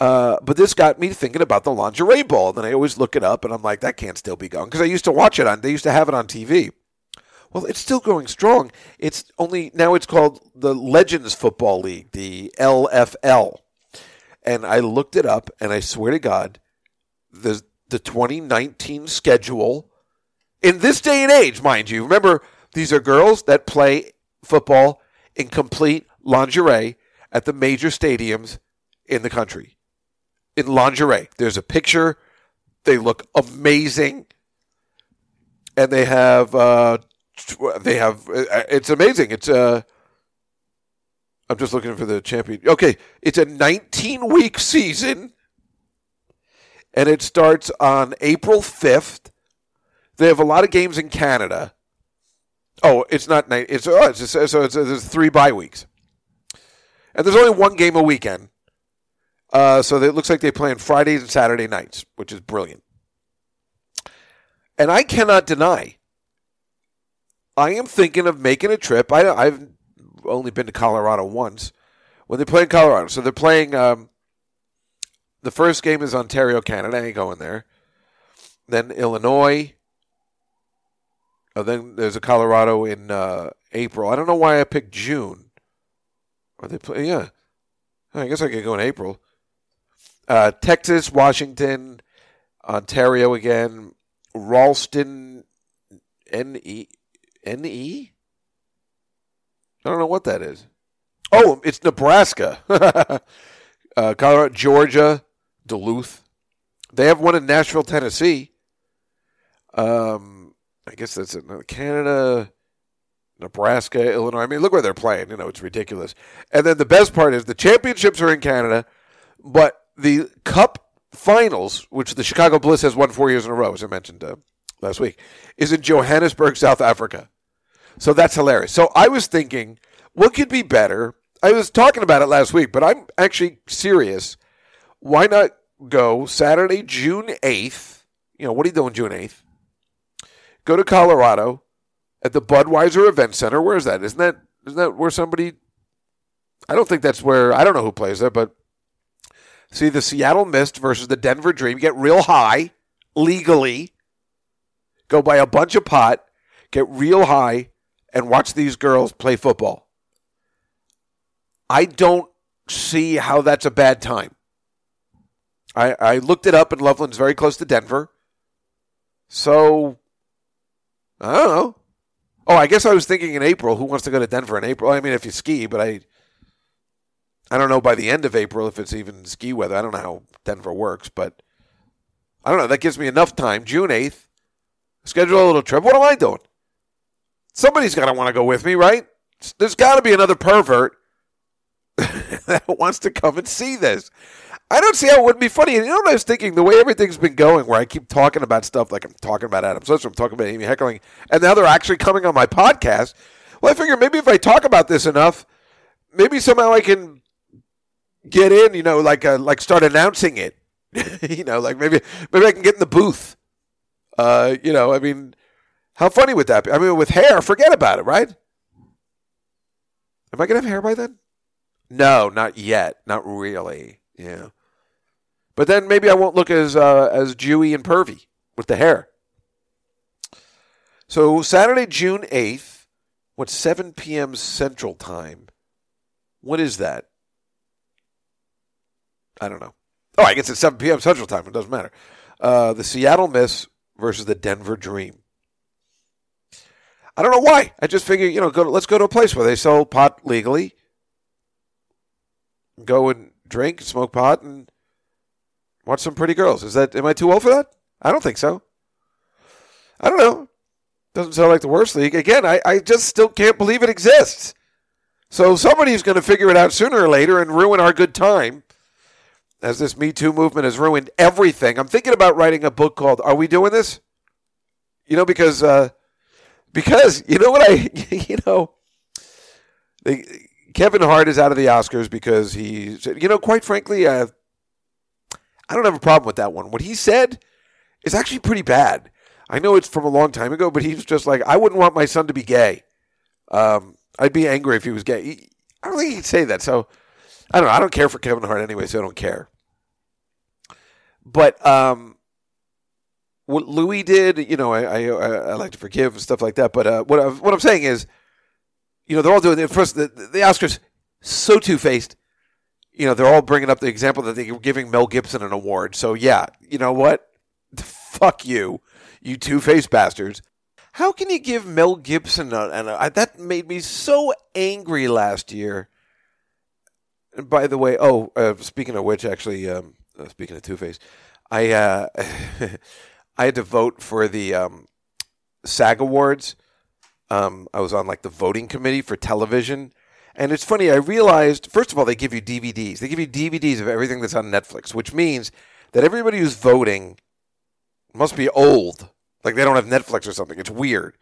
Uh, but this got me thinking about the lingerie ball. Then I always look it up, and I'm like, that can't still be going because I used to watch it on. They used to have it on TV. Well, it's still going strong. It's only now it's called the Legends Football League, the LFL. And I looked it up, and I swear to God, the the 2019 schedule in this day and age, mind you. Remember, these are girls that play football in complete lingerie at the major stadiums in the country. In lingerie, there's a picture. They look amazing, and they have uh, they have. uh, It's amazing. It's uh, I'm just looking for the champion. Okay, it's a 19 week season, and it starts on April 5th. They have a lot of games in Canada. Oh, it's not night. It's oh, it's just, so it's there's three bye weeks, and there's only one game a weekend. Uh, so it looks like they play on Fridays and Saturday nights, which is brilliant. And I cannot deny, I am thinking of making a trip. I, I've only been to Colorado once. When they play in Colorado, so they're playing. Um, the first game is Ontario, Canada. I ain't going there. Then Illinois. Then there's a Colorado in uh, April. I don't know why I picked June. Are they play? Yeah, I guess I could go in April. Uh, Texas, Washington, Ontario again, Ralston, N E N E. I don't know what that is. Oh, it's Nebraska, uh, Colorado, Georgia, Duluth. They have one in Nashville, Tennessee. Um, I guess that's in Canada, Nebraska, Illinois. I mean, look where they're playing. You know, it's ridiculous. And then the best part is the championships are in Canada, but the Cup finals, which the Chicago Bliss has won four years in a row, as I mentioned uh, last week, is in Johannesburg, South Africa. So that's hilarious. So I was thinking, what could be better? I was talking about it last week, but I'm actually serious. Why not go Saturday, June 8th? You know, what are you doing June 8th? Go to Colorado at the Budweiser Event Center. Where is that? Isn't that isn't that where somebody I don't think that's where I don't know who plays there, but see the Seattle Mist versus the Denver Dream. Get real high legally. Go buy a bunch of pot, get real high, and watch these girls play football. I don't see how that's a bad time. I, I looked it up, and Loveland's very close to Denver. So, I don't know. Oh, I guess I was thinking in April. Who wants to go to Denver in April? I mean, if you ski, but I, I don't know by the end of April if it's even ski weather. I don't know how Denver works, but I don't know. That gives me enough time. June eighth, schedule a little trip. What am I doing? Somebody's got to want to go with me, right? There's got to be another pervert that wants to come and see this. I don't see how it wouldn't be funny. And you know what I was thinking? The way everything's been going, where I keep talking about stuff like I'm talking about Adam Swisher, I'm talking about Amy Heckerling, and now they're actually coming on my podcast. Well, I figure maybe if I talk about this enough, maybe somehow I can get in. You know, like uh, like start announcing it. you know, like maybe maybe I can get in the booth. Uh, you know, I mean, how funny would that be? I mean, with hair, forget about it, right? Am I gonna have hair by then? No, not yet. Not really. Yeah. But then maybe I won't look as uh, as Jewy and pervy with the hair. So Saturday, June eighth, what seven p.m. Central Time? What is that? I don't know. Oh, I guess it's seven p.m. Central Time. It doesn't matter. Uh, the Seattle Mist versus the Denver Dream. I don't know why. I just figure, you know, go to, let's go to a place where they sell pot legally. Go and drink, smoke pot, and watch some pretty girls. Is that am I too old for that? I don't think so. I don't know. Doesn't sound like the worst league. Again, I, I just still can't believe it exists. So somebody's going to figure it out sooner or later and ruin our good time. As this Me Too movement has ruined everything. I'm thinking about writing a book called "Are We Doing This?" You know, because uh, because you know what I you know. They, Kevin Hart is out of the Oscars because he said, you know, quite frankly, uh, I don't have a problem with that one. What he said is actually pretty bad. I know it's from a long time ago, but he's just like, I wouldn't want my son to be gay. Um, I'd be angry if he was gay. I don't think he'd say that. So I don't know. I don't care for Kevin Hart anyway, so I don't care. But um, what Louis did, you know, I, I, I like to forgive and stuff like that. But uh, what I, what I'm saying is, you know, they're all doing it. First, the, the Oscars so two faced. You know, they're all bringing up the example that they were giving Mel Gibson an award. So yeah, you know what? Fuck you, you two faced bastards. How can you give Mel Gibson a, and that made me so angry last year. And by the way, oh, uh, speaking of which, actually, um, uh, speaking of Two Face, I uh, I had to vote for the um, SAG Awards. Um, I was on like the voting committee for television. And it's funny, I realized, first of all, they give you DVDs. They give you DVDs of everything that's on Netflix, which means that everybody who's voting must be old. Like they don't have Netflix or something. It's weird.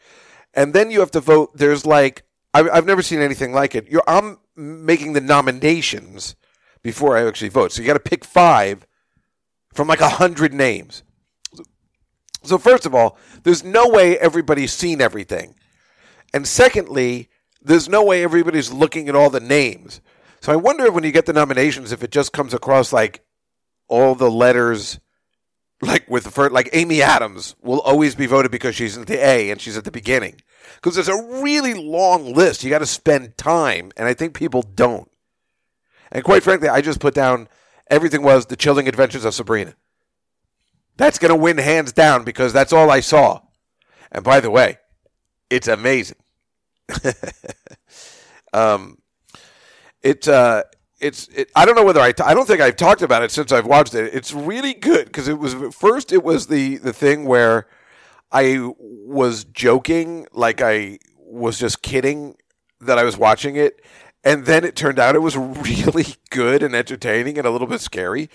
And then you have to vote. There's like, I've, I've never seen anything like it. You're, I'm making the nominations before I actually vote. So you got to pick five from like a hundred names. So first of all, there's no way everybody's seen everything. And secondly, there's no way everybody's looking at all the names. So I wonder when you get the nominations, if it just comes across like all the letters, like with the first, like Amy Adams will always be voted because she's in the A and she's at the beginning. Because there's a really long list. You got to spend time, and I think people don't. And quite frankly, I just put down everything was the chilling adventures of Sabrina. That's going to win hands down because that's all I saw. And by the way, it's amazing. um, it's uh, it's it, I don't know whether I t- I don't think I've talked about it since I've watched it. It's really good because it was first it was the the thing where I was joking like I was just kidding that I was watching it and then it turned out it was really good and entertaining and a little bit scary.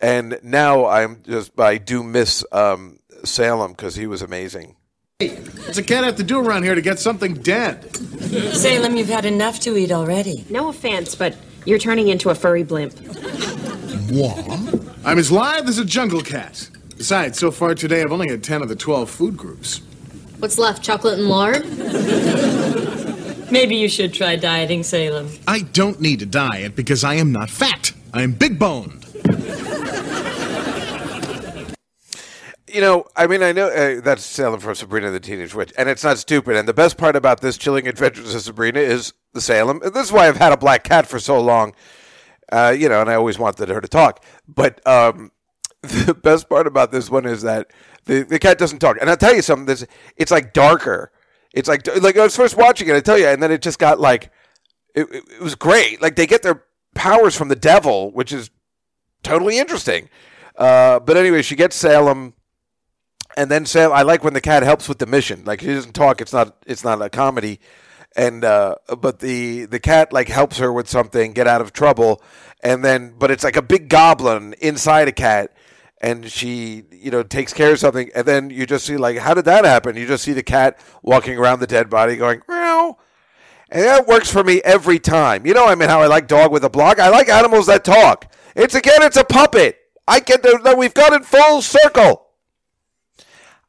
And now I'm just I do miss um, Salem because he was amazing. What's a cat have to do around here to get something dead? Salem, you've had enough to eat already. No offense, but you're turning into a furry blimp. What? I'm as live as a jungle cat. Besides, so far today I've only had 10 of the 12 food groups. What's left, chocolate and lard? Maybe you should try dieting, Salem. I don't need to diet because I am not fat. I am big boned. you know, I mean, I know uh, that's Salem from Sabrina the Teenage Witch, and it's not stupid. And the best part about this Chilling Adventures of Sabrina is the Salem. And this is why I've had a black cat for so long, uh, you know, and I always wanted her to talk. But um, the best part about this one is that the, the cat doesn't talk. And I'll tell you something, this, it's like darker. It's like, like I was first watching it, I tell you, and then it just got like, it, it, it was great. Like they get their powers from the devil, which is totally interesting. Uh, but anyway, she gets Salem and then Salem. I like when the cat helps with the mission. Like she doesn't talk. It's not. It's not a comedy. and uh, but the the cat like helps her with something, get out of trouble, and then but it's like a big goblin inside a cat, and she you know takes care of something, and then you just see like how did that happen? You just see the cat walking around the dead body, going meow. And that works for me every time. You know, I mean, how I like Dog with a Blog. I like animals that talk. It's again, it's a puppet. I can that. We've got it full circle.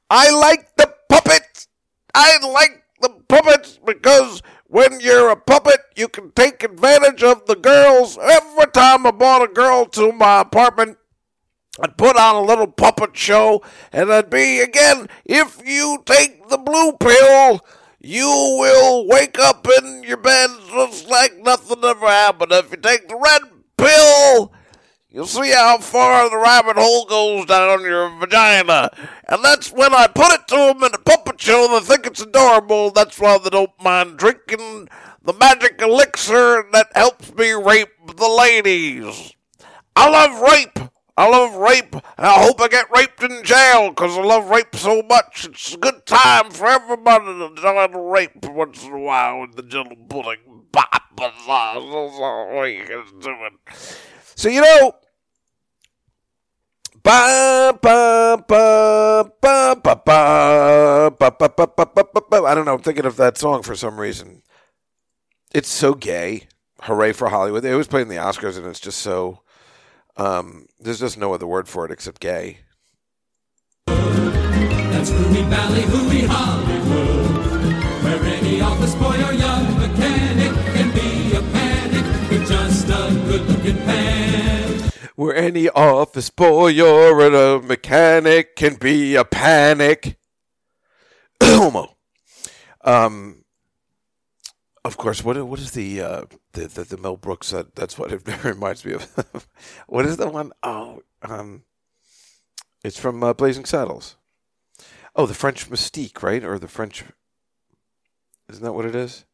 I like the puppets. I like the puppets because when you're a puppet, you can take advantage of the girls. Every time I brought a girl to my apartment, I'd put on a little puppet show, and I'd be again, if you take the blue pill, you will wake up in your bed just like nothing ever happened. If you take the red pill, you'll see how far the rabbit hole goes down your vagina. And that's when I put it to them in a puppet show. They think it's adorable. That's why they don't mind drinking the magic elixir that helps me rape the ladies. I love rape. I love rape, and I hope I get raped in jail because I love rape so much. It's a good time for everybody to join rape once in a while with the gentle pudding. That's all you can. So, you know, I don't know. I'm thinking of that song for some reason. It's so gay. Hooray for Hollywood. They always play in the Oscars, and it's just so um, there's just no other word for it except gay. That's Rooney Valley, Hooey Hollywood, where any office boy or young mechanic can be a panic with just a good-looking pan. Where any office boy or a mechanic can be a panic. Homo. Um. Of course, what what is the uh, the, the the Mel Brooks? Uh, that's what it reminds me of. what is the one? Oh, um, it's from uh, Blazing Saddles. Oh, the French Mystique, right? Or the French? Isn't that what it is?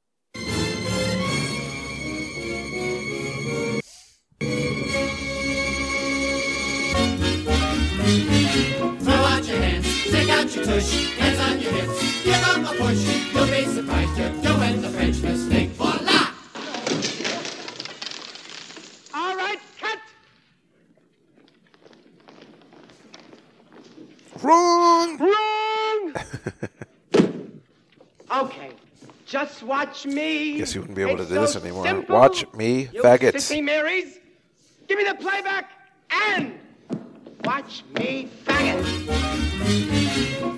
Throw out your hands, stick out your tush, hands on your hips, give 'em a push. You'll be surprised you're doing the French mistake. Voila! All right, cut. Wrong. Wrong. okay, just watch me. Guess you wouldn't be able to It's do this anymore. simple. Watch me, You faggots. Marys, give me the playback and watch me, faggot.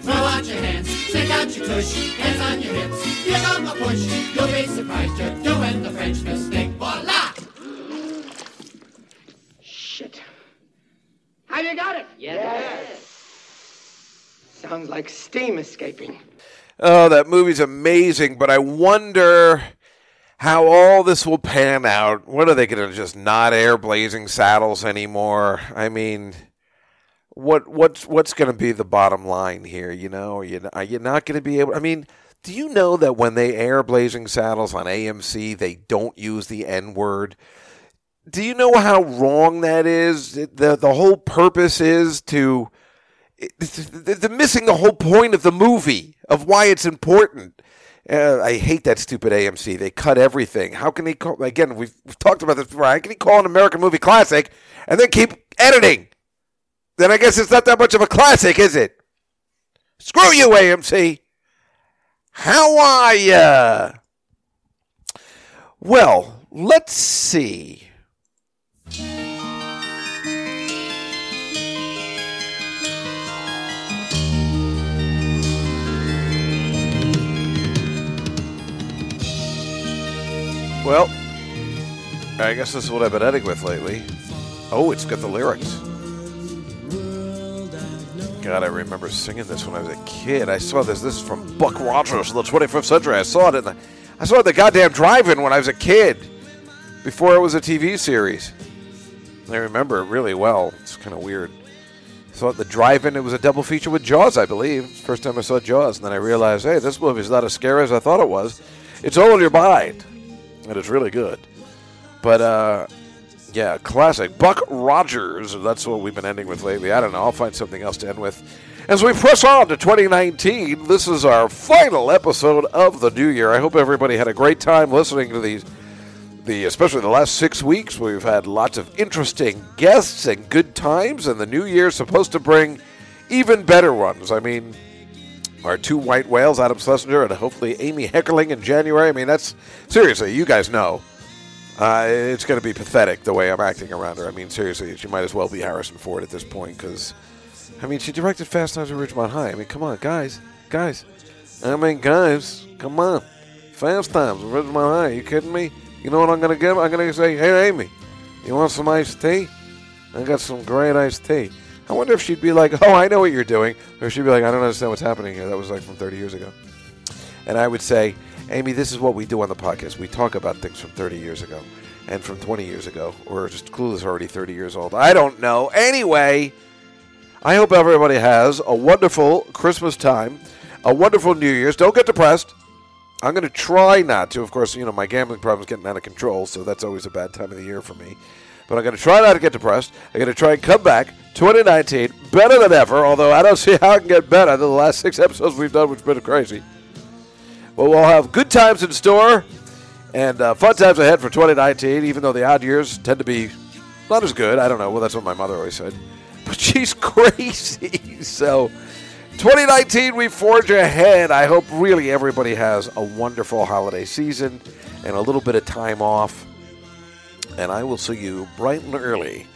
Throw out your hands, stick out your tush, hands on your hips, give 'em a push. You'll be surprised you're doing the French mistake. Voila! Shit. Have you got it? Yes. Sounds like steam escaping. Oh, that movie's amazing, but I wonder how all this will pan out. What are they going to just not air Blazing Saddles anymore? I mean, what what's what's going to be the bottom line here? You know, are you are you not going to be able? I mean, do you know that when they air Blazing Saddles on AMC, they don't use the N word? Do you know how wrong that is? The The whole purpose is to they're missing the whole point of the movie of why it's important. Uh, I hate that stupid AMC. They cut everything. How can they call again? We've, we've talked about this before. How can he call an American movie classic and then keep editing? Then I guess it's not that much of a classic, is it? Screw you, AMC. How are ya? Well, let's see. Well, I guess this is what I've been editing with lately. Oh, it's got the lyrics. God, I remember singing this when I was a kid. I saw this. This is from Buck Rogers the 25th century. I saw it in the, I saw it the goddamn drive-in when I was a kid, before it was a TV series. I remember it really well. It's kind of weird. I saw it the drive-in. It was a double feature with Jaws, I believe. First time I saw Jaws, and then I realized, hey, this movie's not as scary as I thought it was. It's all in your mind, and it's really good. But uh, yeah, classic. Buck Rogers. That's what we've been ending with lately. I don't know. I'll find something else to end with. As we press on to 2019, this is our final episode of the new year. I hope everybody had a great time listening to these, the especially the last six weeks. We've had lots of interesting guests and good times, and the new year's supposed to bring even better ones. I mean, our two white whales, Adam Schlesinger and hopefully Amy Heckerling in January. I mean, that's seriously, you guys know. Uh, it's going to be pathetic the way I'm acting around her. I mean, seriously, she might as well be Harrison Ford at this point because, I mean, she directed Fast Times at Ridgemont High. I mean, come on, guys, guys. I mean, guys, come on. Fast Times at Ridgemont High. you kidding me? You know what I'm going to give? I'm going to say, hey, Amy, you want some iced tea? I got some great iced tea. I wonder if she'd be like, oh, I know what you're doing. Or she'd be like, I don't understand what's happening here. That was like from 30 years ago. And I would say, Amy, this is what we do on the podcast. We talk about things from 30 years ago and from 20 years ago, or just Clueless already 30 years old. I don't know. Anyway, I hope everybody has a wonderful Christmas time, a wonderful New Year's. Don't get depressed. I'm going to try not to. Of course, you know, my gambling problem's getting out of control, so that's always a bad time of the year for me. But I'm going to try not to get depressed. I'm going to try and come back 2019 better than ever, although I don't see how I can get better than the last six episodes we've done, which have been crazy. But we'll have good times in store and uh, fun times ahead for 2019, even though the odd years tend to be not as good. I don't know. Well, that's what my mother always said. But she's crazy. so 2019, we forge ahead. I hope really everybody has a wonderful holiday season and a little bit of time off. And I will see you bright and early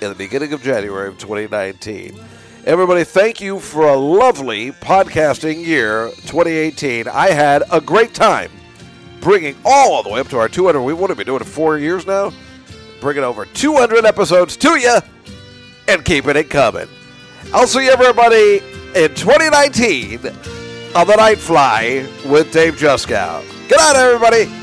in the beginning of January of 2019. Everybody, thank you for a lovely podcasting year 2018. I had a great time bringing all the way up to our 200. We would have been doing it four years now. Bringing over 200 episodes to you and keeping it coming. I'll see you everybody in 2019 on the Night Fly with Dave Juskow. Good night, everybody.